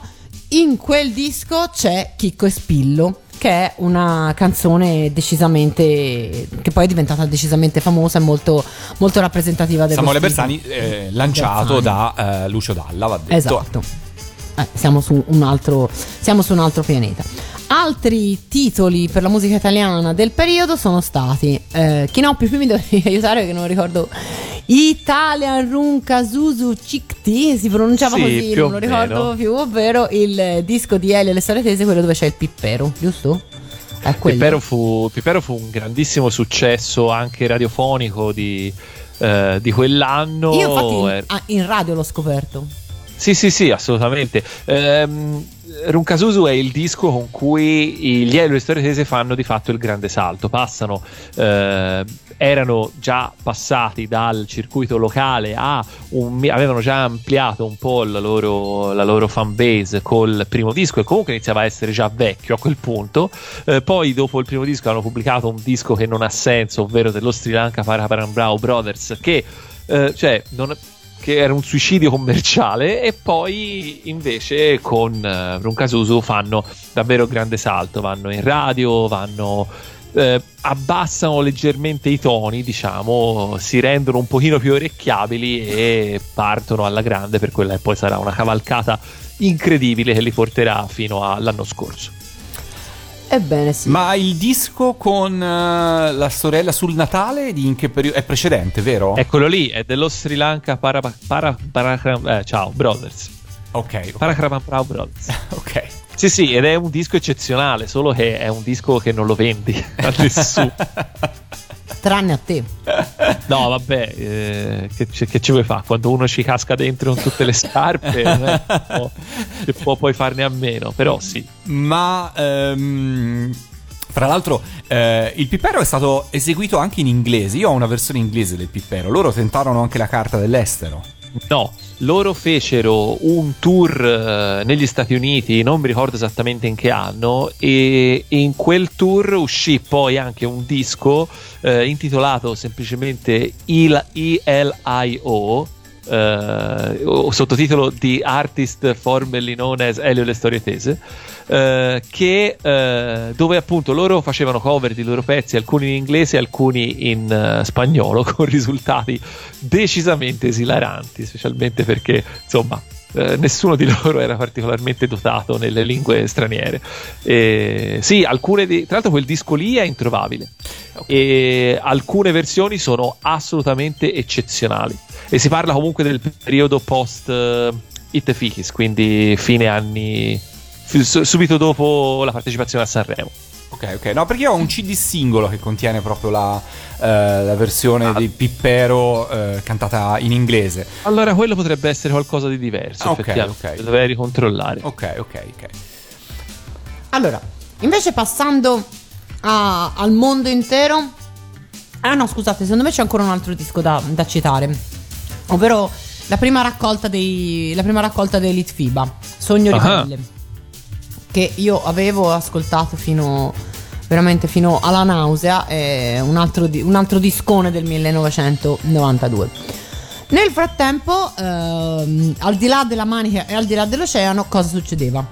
in quel disco c'è Chicco e Spillo che è una canzone decisamente che poi è diventata decisamente famosa e molto, molto rappresentativa dello Samuele. Bersani, eh, lanciato Bersani. da eh, Lucio Dalla, va detto. Esatto. Eh, siamo, su un altro, siamo su un altro pianeta. Altri titoli per la musica italiana del periodo sono stati eh, Chinoppi, qui mi devi aiutare perché non ricordo Italian Runka Suzu Cikti si pronunciava Sì, così, non lo ricordo più, ovvero il disco di Elio e le storie tese, quello dove c'è il pippero, giusto? Pippero fu, Pippero fu un grandissimo successo anche radiofonico di, eh, di quell'anno. Io infatti in, Er- ah, in radio l'ho scoperto. Sì, sì, sì, assolutamente. Ehm, Runkasusu è il disco con cui gli Elo e storie tese fanno di fatto il grande salto. Passano, eh, erano già passati dal circuito locale a un, avevano già ampliato un po' la loro, la loro fan base col primo disco e comunque iniziava a essere già vecchio a quel punto. Eh, poi, dopo il primo disco, hanno pubblicato un disco che non ha senso, ovvero dello Sri Lanka Paraparambrao Brothers, che eh, cioè, non, che era un suicidio commerciale e poi invece con uh, Runkasusu fanno davvero grande salto, vanno in radio, vanno eh, abbassano leggermente i toni, diciamo, si rendono un pochino più orecchiabili e partono alla grande per quella che poi sarà una cavalcata incredibile che li porterà fino all'anno scorso. Ebbene sì. Ma il disco con eh, la sorella sul Natale di in che periodo? È precedente, vero? Eccolo lì, è dello Sri Lanka para, para, para- eh, ciao, Brothers. Ok, ok. Parakramaprao Brothers. ok. Sì, sì, ed è un disco eccezionale, solo che è un disco che non lo vendi a nessuno. Tranne a te. No, vabbè, eh, che, ci- che ci vuoi fare? Quando uno ci casca dentro con tutte le scarpe, è che può, che può poi farne a meno, però sì. Ma ehm, fra l'altro eh, il Pippero è stato eseguito anche in inglese. Io ho una versione inglese del Pippero. Loro tentarono anche la carta dell'estero. No, loro fecero un tour eh, negli Stati Uniti, non mi ricordo esattamente in che anno, e in quel tour uscì poi anche un disco eh, intitolato semplicemente ELIO. Eh, sottotitolo The Artist Formerly Known as Elio Le Storie Tese eh, che, eh, dove appunto loro facevano cover di loro pezzi alcuni in inglese alcuni in eh, spagnolo con risultati decisamente esilaranti specialmente perché insomma eh, nessuno di loro era particolarmente dotato nelle lingue straniere. E, sì, alcune di, tra l'altro quel disco lì è introvabile e alcune versioni sono assolutamente eccezionali. E si parla comunque del periodo post uh, It Fichis, quindi fine anni subito dopo la partecipazione a Sanremo. Ok, ok. No, perché io ho un CD singolo che contiene proprio la, eh, la versione Ah. di Pippero eh, cantata in inglese. Allora quello potrebbe essere qualcosa di diverso, Ah, ok, ok. Dovrei ricontrollare. Ok, ok, ok. Allora, invece passando a- al mondo intero. Ah no, scusate, secondo me c'è ancora un altro disco da, da citare. Ovvero la prima raccolta dei. La prima raccolta dei Elite FIBA. Sogno di Ah. pelle. Che io avevo ascoltato fino. Veramente fino alla nausea. È un altro, un altro discone del 1992. Nel frattempo, ehm, al di là della manica e al di là dell'oceano, cosa succedeva?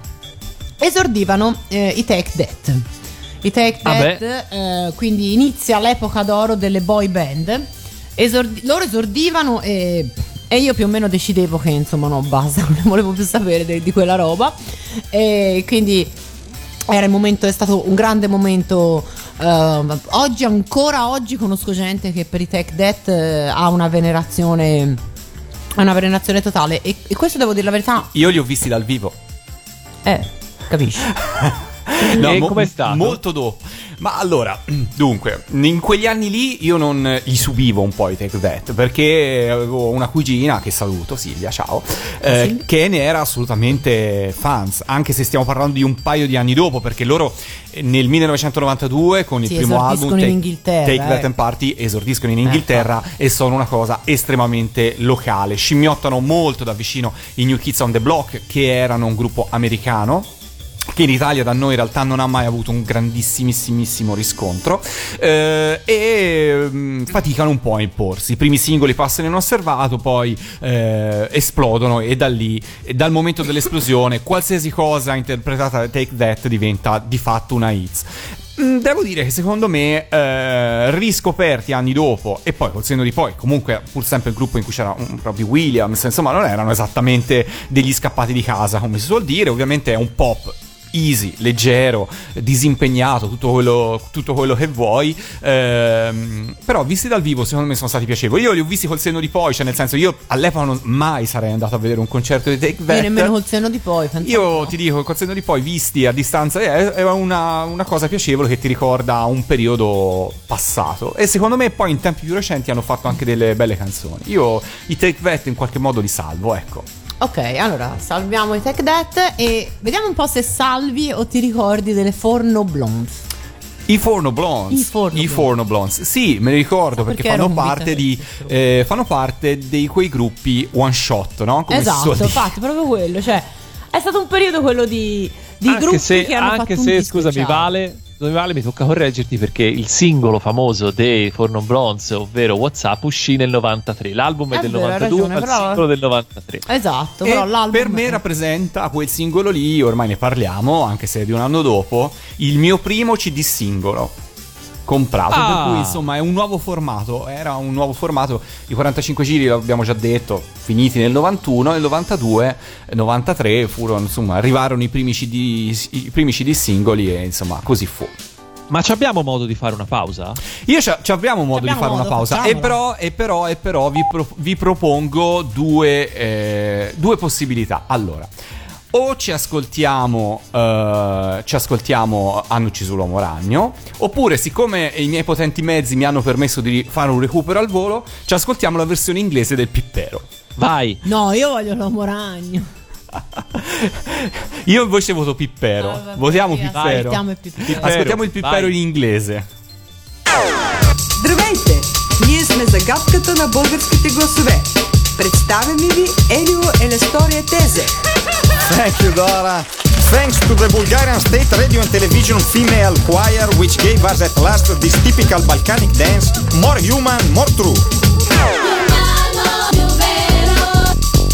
Esordivano eh, i Take That. I Take Vabbè. That, eh, quindi inizia l'epoca d'oro delle boy band. Esordi- loro esordivano e, e io più o meno decidevo che insomma no, basta, non volevo più sapere de- di quella roba. E quindi era il momento, è stato un grande momento. eh, oggi, ancora oggi, conosco gente che per i Tech Death eh, ha una venerazione. ha Una venerazione totale. E, e questo devo dire la verità. Io li ho visti dal vivo. Eh, capisci? E mo- com'è stato? Molto dopo. Ma allora, dunque, in quegli anni lì io non eh, li subivo un po' i Take That perché avevo una cugina che saluto, Silvia, ciao, eh, Sì. che ne era assolutamente fans, anche se stiamo parlando di un paio di anni dopo, perché loro eh, nel 1992 con il Sì, primo album in Take, Take That eh. and Party esordiscono in Inghilterra e sono una cosa estremamente locale, scimmiottano molto da vicino i New Kids on the Block che erano un gruppo americano che in Italia da noi in realtà non ha mai avuto un grandissimissimo riscontro eh, e mm, faticano un po' a imporsi. I primi singoli passano inosservato, poi eh, esplodono e da lì, e dal momento dell'esplosione, qualsiasi cosa interpretata da Take That diventa di fatto una hits. Mm, Devo dire che secondo me, eh, riscoperti anni dopo, e poi col senno di poi, comunque, pur sempre il gruppo in cui c'era un Robbie Williams, insomma, non erano esattamente degli scappati di casa, come si suol dire. Ovviamente è un pop easy, leggero, disimpegnato, tutto quello, tutto quello che vuoi. Ehm, però visti dal vivo, secondo me sono stati piacevoli. Io li ho visti col senno di poi, cioè nel senso, io all'epoca non mai sarei andato a vedere un concerto di Take That. Io nemmeno col senno di poi. un Io ti dico, col senno di poi, visti a distanza, è, è una, una cosa piacevole che ti ricorda un periodo passato. E secondo me, poi in tempi più recenti hanno fatto anche delle belle canzoni. Io i Take That in qualche modo li salvo, ecco. Ok, allora salviamo i Tech Death e vediamo un po' se salvi o ti ricordi delle Forno Blondes. I Forno Blondes. I Forno Blondes. Forno Blondes. Sì, me ne ricordo perché, perché fanno parte di vita- eh, fanno parte di quei gruppi one shot, no? Come esatto, infatti, proprio quello. Cioè, è stato un periodo quello di, di anche gruppi se, che hanno anche fatto se un disco scusami. Vale, scusami, Vale, mi tocca correggerti perché il singolo famoso dei Forno Bronze, ovvero WhatsApp, uscì nel 93. L'album è, È del vero, hai 92, ragione, ma il però- singolo del 93. Esatto, E però l'album per me è- rappresenta quel singolo lì, ormai ne parliamo, anche se è di un anno dopo, il mio primo CD singolo. Comprato. Ah. Per cui insomma è un nuovo formato. Era un nuovo formato. I 45 giri, l'abbiamo già detto, finiti nel 91, nel 92, 93 furono, insomma, arrivarono i primi CD, i primi CD singoli e insomma così fu. Ma ci abbiamo modo di fare una pausa? Io ci ci abbiamo modo Abbiamo di fare modo, una pausa. E però, e però, e però vi, pro- vi propongo due, eh, due possibilità. Allora, o ci ascoltiamo, eh, ci ascoltiamo Hanno ucciso l'uomo ragno, oppure, siccome i miei potenti mezzi mi hanno permesso di fare un recupero al volo, ci ascoltiamo la versione inglese del Pippero. Vai! No, io voglio l'uomo ragno. Io invece voto Pippero. Ah, vabbè, Votiamo sì, Pippero. ascoltiamo il Pippero. Ascoltiamo il Pippero Vai. in inglese. Здравейте! Ние сме загадката на българските гласове. Представяме ви Елио Елестория Тезе. Thank you, Dora. Thanks to the Bulgarian State Radio and Television Female Choir, which gave us at last this typical Balkanic dance, more human, more true,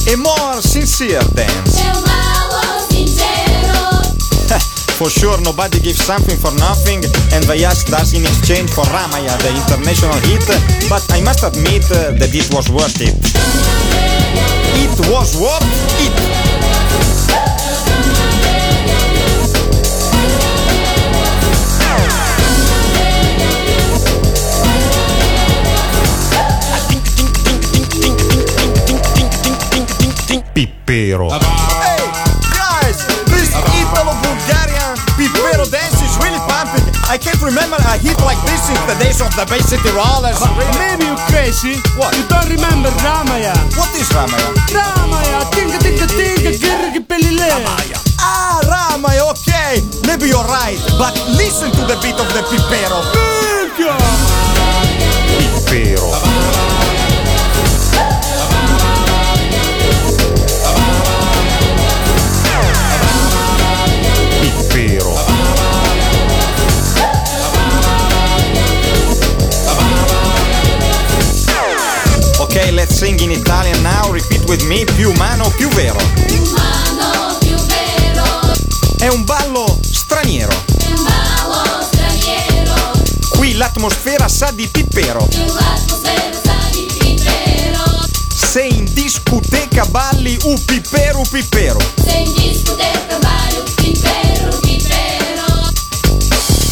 a more sincere dance. For sure, nobody gives something for nothing, and they asked us in exchange for Ramaya, the international hit, but I must admit uh, that it was worth it. It was worth it. Hey, guys, this Italo-Bulgarian Pipero dance is really pumping. I can't remember a hit like this since the days of the Bay City Rollers. Really. Maybe you crazy? What? You don't remember Ramaya? What is Ramaya? Ramaya, tinga tinga tinga, girri pelile. Ah, Ramaya, okay. Maybe you're right, but listen to the beat of the Pipero. Pippero. Pippero. Okay, let's sing in Italian now. Repeat with me. Più umano, più vero. Umano più vero, È un ballo straniero. è un mago straniero. Qui l'atmosfera sa di Pippero. Più l'atmosfera sa di pippero. Se in discoteca balli u Pippero Pippero. Se in discoteca un pippero, pippero.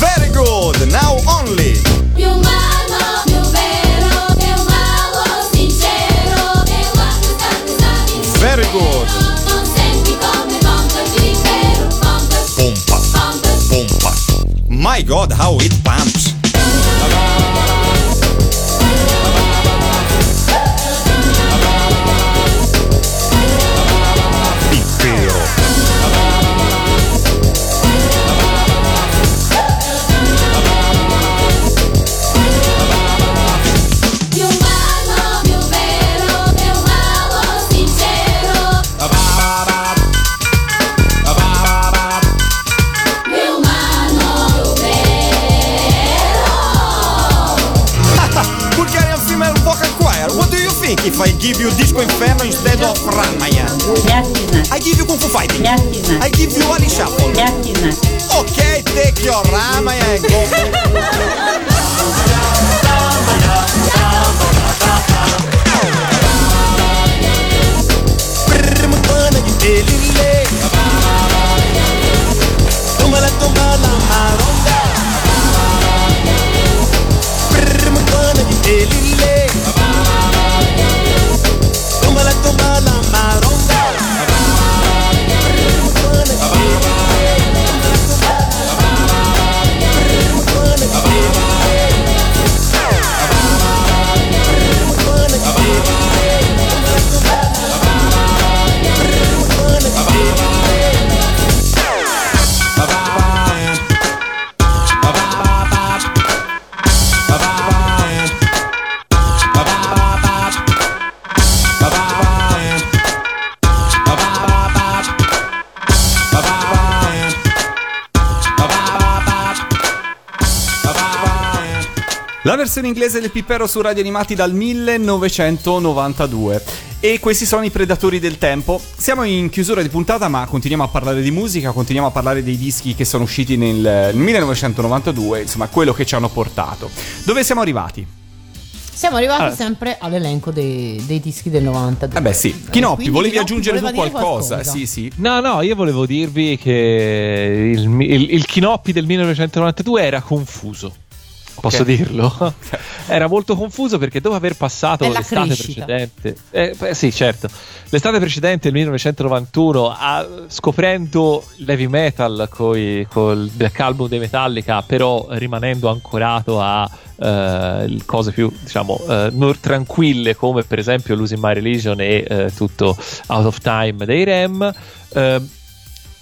Very good, now only. Più umano, più vero, è un mago sincero. E guarda sta sa di Very good. Non senti come pompa il pippero, pompa, Pompa. pompa. Pompa. My god, how it pumps. I give you Disco Inferno instead of Ramaya? I give you Kung Fu Fighting. I give you Ali Shuffle. Okay, take your Ramaya and go. La versione inglese del Pippero su Radio Animati dal 1992. E questi sono i Predatori del Tempo. Siamo in chiusura di puntata, ma continuiamo a parlare di musica, continuiamo a parlare dei dischi che sono usciti nel, nel 1992, insomma, quello che ci hanno portato. Dove siamo arrivati? Siamo arrivati Ah. sempre all'elenco dei, dei dischi del 92. Eh beh sì, Chinoppi, Quindi volevi Chinoppi aggiungere tu qualcosa? qualcosa. Sì, sì. No, no, io volevo dirvi che il, il, il Chinoppi del 1992 era confuso. Posso dirlo? Era molto confuso perché dopo aver passato l'estate crescita. precedente, eh, beh, sì, certo, l'estate precedente, il 1991, a- scoprendo l'heavy metal coi- col Black Album dei Metallica, però rimanendo ancorato a eh, cose più, diciamo, eh, non tranquille come per esempio Losing My Religion e eh, tutto Out of Time dei Rem.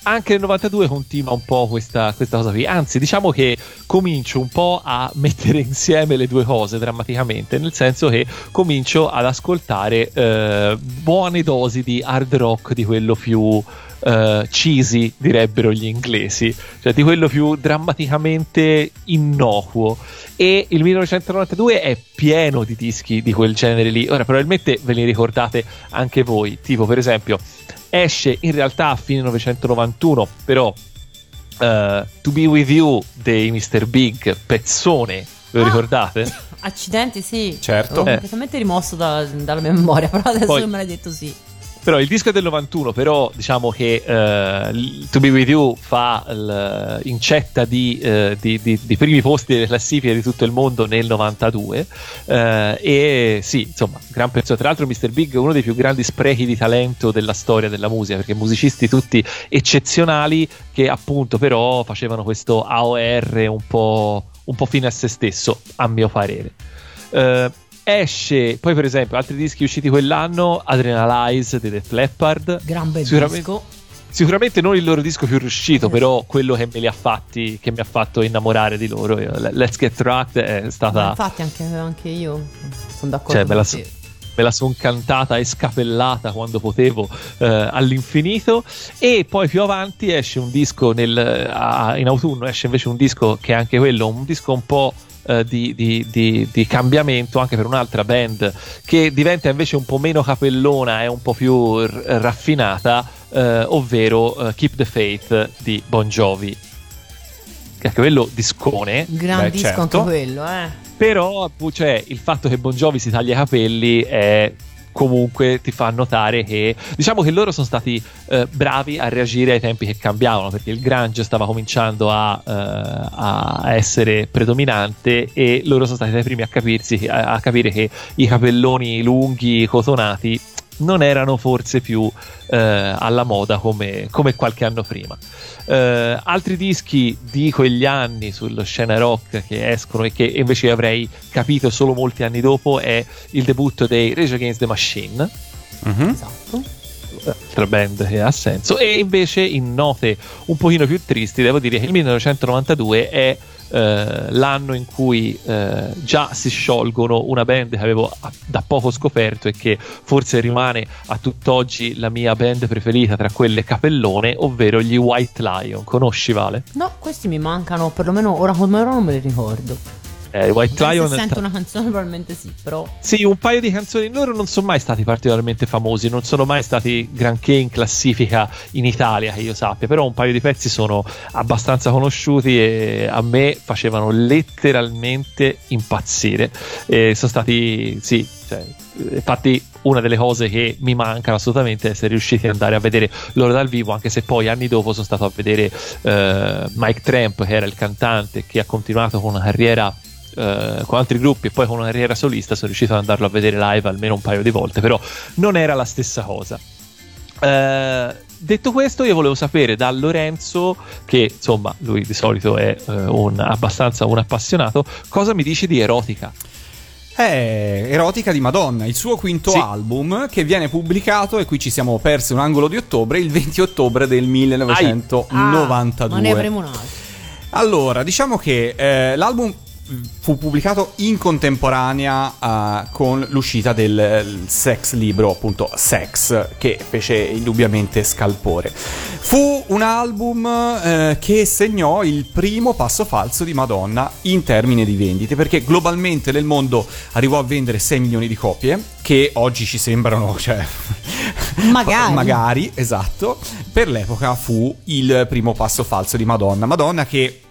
Anche nel 92 continua un po' questa, questa cosa qui. Anzi, diciamo che comincio un po' a mettere insieme le due cose drammaticamente, nel senso che comincio ad ascoltare eh, buone dosi di hard rock di quello più eh, cheesy, direbbero gli inglesi, cioè di quello più drammaticamente innocuo. E il 1992 è pieno di dischi di quel genere lì. Ora, probabilmente ve li ricordate anche voi, tipo per esempio esce in realtà a fine 1991, però eh, To Be With You dei Mr. Big, pezzone, ve lo ricordate? Accidenti, sì. Certo. Ho completamente rimosso da- dalla memoria, però adesso Poi- me l'hai detto sì. Però il disco è del 91, però diciamo che l- To Be With You fa l- incetta di, eh, di- di- di primi posti delle classifiche di tutto il mondo nel 92 eh, e sì, insomma, gran pezzo. Tra l'altro Mr. Big è uno dei più grandi sprechi di talento della storia della musica, perché musicisti tutti eccezionali che appunto però facevano questo AOR un po', un po' fine a se stesso, a mio parere. Eh, esce poi per esempio altri dischi usciti quell'anno Adrenalize di Def Leppard Gran bel Sicuramente- disco. sicuramente non il loro disco più riuscito però quello che me li ha fatti che mi ha fatto innamorare di loro Io- Let's Get Rocked è Ma stata infatti anche, anche io sono d'accordo cioè me la, te. me la son cantata e scapellata quando potevo eh, all'infinito e poi più avanti esce un disco nel, a- in autunno esce invece un disco che è anche quello un disco un po' eh, di, di- di- di cambiamento anche per un'altra band che diventa invece un po' meno capellona e un po' più r- raffinata eh, ovvero eh, Keep the Faith di Bon Jovi che anche quello discone Gran Beh, disco certo. anche quello, eh. però cioè, il fatto che Bon Jovi si taglia i capelli è comunque ti fa notare che diciamo che loro sono stati eh, bravi a reagire ai tempi che cambiavano perché il grunge stava cominciando a, eh, a essere predominante e loro sono stati tra i primi a capirsi a, a capire che i capelloni lunghi cotonati non erano forse più eh, alla moda come, come qualche anno prima eh, altri dischi di quegli anni sullo scena rock che escono e che invece avrei capito solo molti anni dopo è il debutto dei Rage Against the Machine Mhm. Esatto. Altra band che ha senso e invece in note un pochino più tristi devo dire che il 1992 è eh, l'anno in cui eh, già si sciolgono una band che avevo da poco scoperto e che forse rimane a tutt'oggi la mia band preferita tra quelle capellone ovvero gli White Lion conosci Vale? No, questi mi mancano, perlomeno ora come ora non me li ricordo. Eh, White Lion Se sento una canzone probabilmente sì, però... Sì, un paio di canzoni. Loro non sono mai stati particolarmente famosi, non sono mai stati granché in classifica in Italia, che io sappia. Però un paio di pezzi sono abbastanza conosciuti e a me facevano letteralmente impazzire. E sono stati, sì, cioè, infatti una delle cose che mi mancano assolutamente è essere riusciti ad andare a vedere loro dal vivo anche se poi anni dopo sono stato a vedere eh, Mike Tramp che era il cantante che ha continuato con una carriera eh, con altri gruppi e poi con una carriera solista sono riuscito ad andarlo a vedere live almeno un paio di volte però non era la stessa cosa Eh, detto questo io volevo sapere da Lorenzo che insomma lui di solito è eh, un, abbastanza un appassionato cosa mi dici di erotica È Erotica di Madonna, il suo quinto Sì. album che viene pubblicato, e qui ci siamo persi un angolo di ottobre, il 20 ottobre del 1992. Ah, ma ne avremo un altro. Allora, diciamo che eh, l'album fu pubblicato in contemporanea eh, con l'uscita del eh, sex libro, appunto Sex, che fece indubbiamente scalpore. Fu un album eh, che segnò il primo passo falso di Madonna in termini di vendite, perché globalmente nel mondo arrivò a vendere 6 milioni di copie, che oggi ci sembrano, cioè... Magari. Magari, esatto. Per l'epoca fu il primo passo falso di Madonna. Madonna che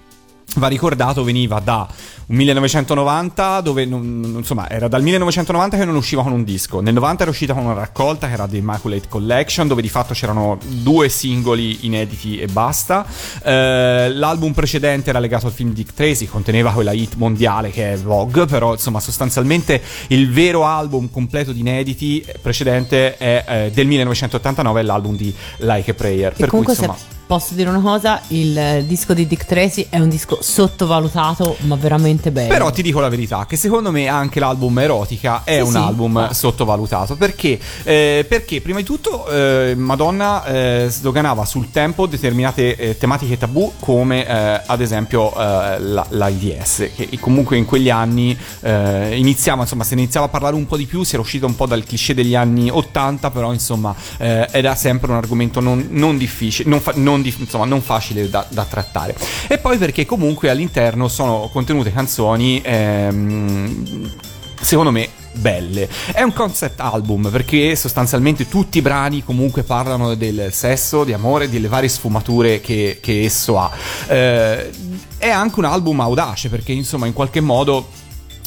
va ricordato veniva da un 1990 dove non- insomma era dal 1990 che non usciva con un disco. Nel 90 era uscita con una raccolta che era The Immaculate Collection dove di fatto c'erano due singoli inediti e basta. Eh, l'album precedente era legato al film Dick Tracy conteneva quella hit mondiale che è Vogue però insomma sostanzialmente il vero album completo di inediti precedente è eh, del 1989 è l'album di Like a Prayer. E per cui comunque insomma se posso dire una cosa, il eh, disco di Dick Tracy è un disco sottovalutato, ma veramente bello. Però ti dico la verità, che secondo me anche l'album Erotica è Sì, un sì. album Ah. sottovalutato. Perché? Eh, perché prima di tutto eh, Madonna eh, sdoganava sul tempo determinate eh, tematiche tabù come eh, ad esempio la- l'AIDS, che comunque in quegli anni iniziava, insomma, se ne iniziava a parlare un po' di più, si era uscito un po' dal cliché degli anni 80, però insomma era sempre un argomento non, non difficile, non, fa- non dif- insomma, non facile da, da trattare. E poi perché comunque all'interno sono contenute canzoni ehm, secondo me belle. È un concept album perché sostanzialmente tutti i brani comunque parlano del sesso, di amore, delle varie sfumature che, che esso ha. Eh, è anche un album audace perché insomma in qualche modo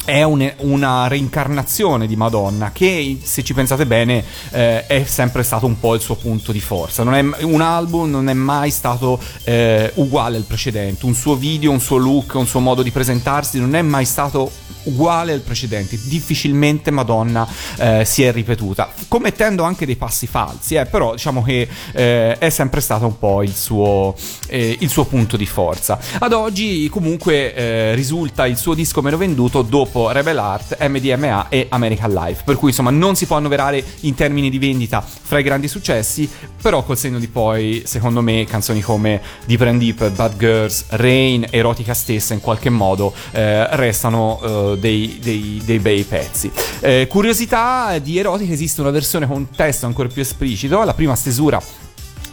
è un- una reincarnazione di Madonna che se ci pensate bene eh, è sempre stato un po' il suo punto di forza. È, un album non è mai stato eh, uguale al precedente. Un suo video, un suo look, un suo modo di presentarsi non è mai stato uguale al precedente. Difficilmente Madonna eh, si è ripetuta. Commettendo anche dei passi falsi eh, però diciamo che eh, è sempre stato un po' il suo, eh, il suo punto di forza. Ad oggi comunque risulta il suo disco meno venduto dopo Rebel Heart, MDMA e American Life per cui insomma non si può annoverare in termini di vendita fra i grandi successi però col segno di poi secondo me canzoni come Deep and Deep, Bad Girls, Rain, Erotica stessa in qualche modo eh, restano eh, dei, dei- dei bei pezzi. Eh, curiosità di Erotica esiste una versione con testo ancora più esplicito la prima stesura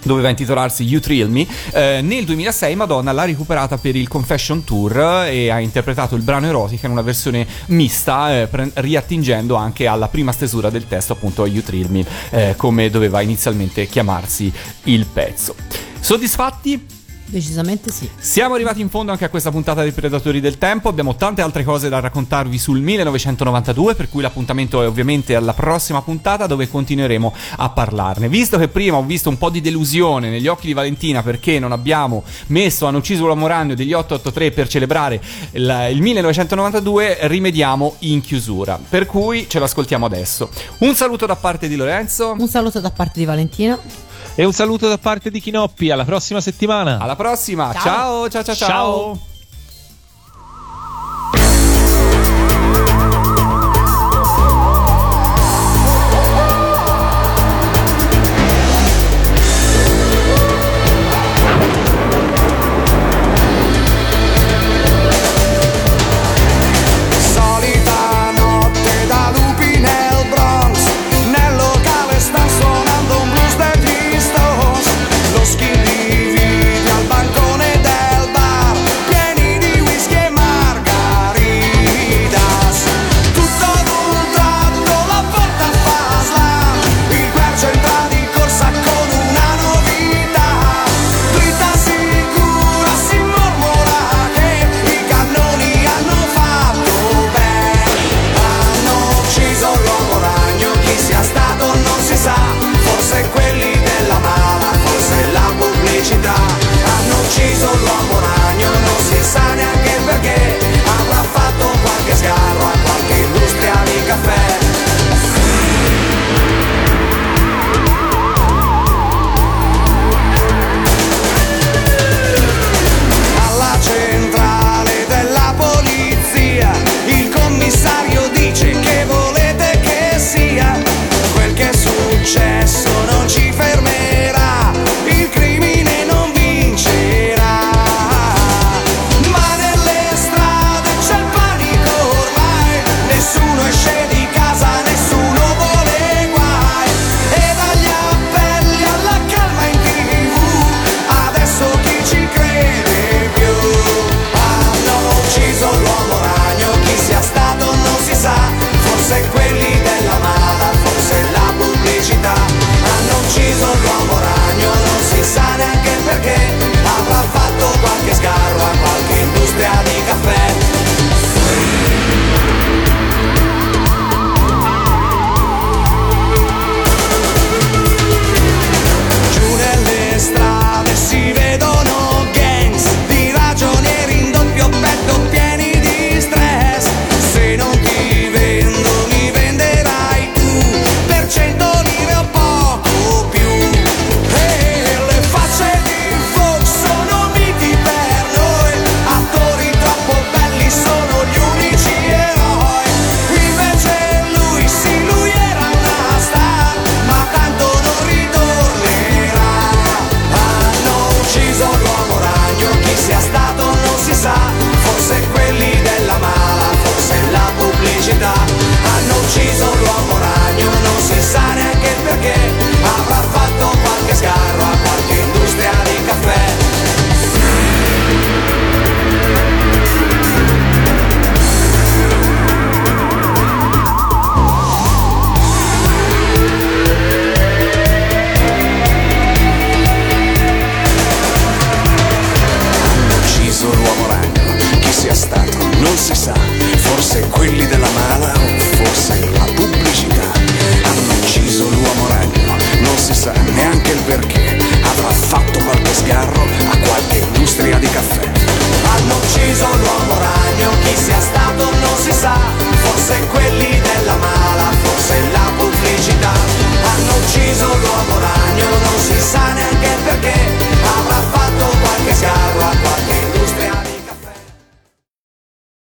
doveva intitolarsi You Thrill Me. Eh, nel 2006 Madonna l'ha recuperata per il Confession Tour e ha interpretato il brano erotica in una versione mista, eh, pre- riattingendo anche alla prima stesura del testo, appunto You Thrill Me, eh, come doveva inizialmente chiamarsi il pezzo. Soddisfatti? Decisamente sì. Siamo arrivati in fondo anche a questa puntata dei Predatori del Tempo. Abbiamo tante altre cose da raccontarvi sul 1992, per cui l'appuntamento è ovviamente alla prossima puntata dove continueremo a parlarne. Visto che prima ho visto un po' di delusione negli occhi di Valentina perché non abbiamo messo Hanno ucciso l'uomo ragno degli 883 per celebrare il, il 1992, rimediamo in chiusura. Per cui ce l'ascoltiamo adesso. Un saluto da parte di Lorenzo. Un saluto da parte di Valentina. E un saluto da parte di Chinoppi, alla prossima settimana. Alla prossima, Ciao. ciao ciao ciao. ciao. Ciao.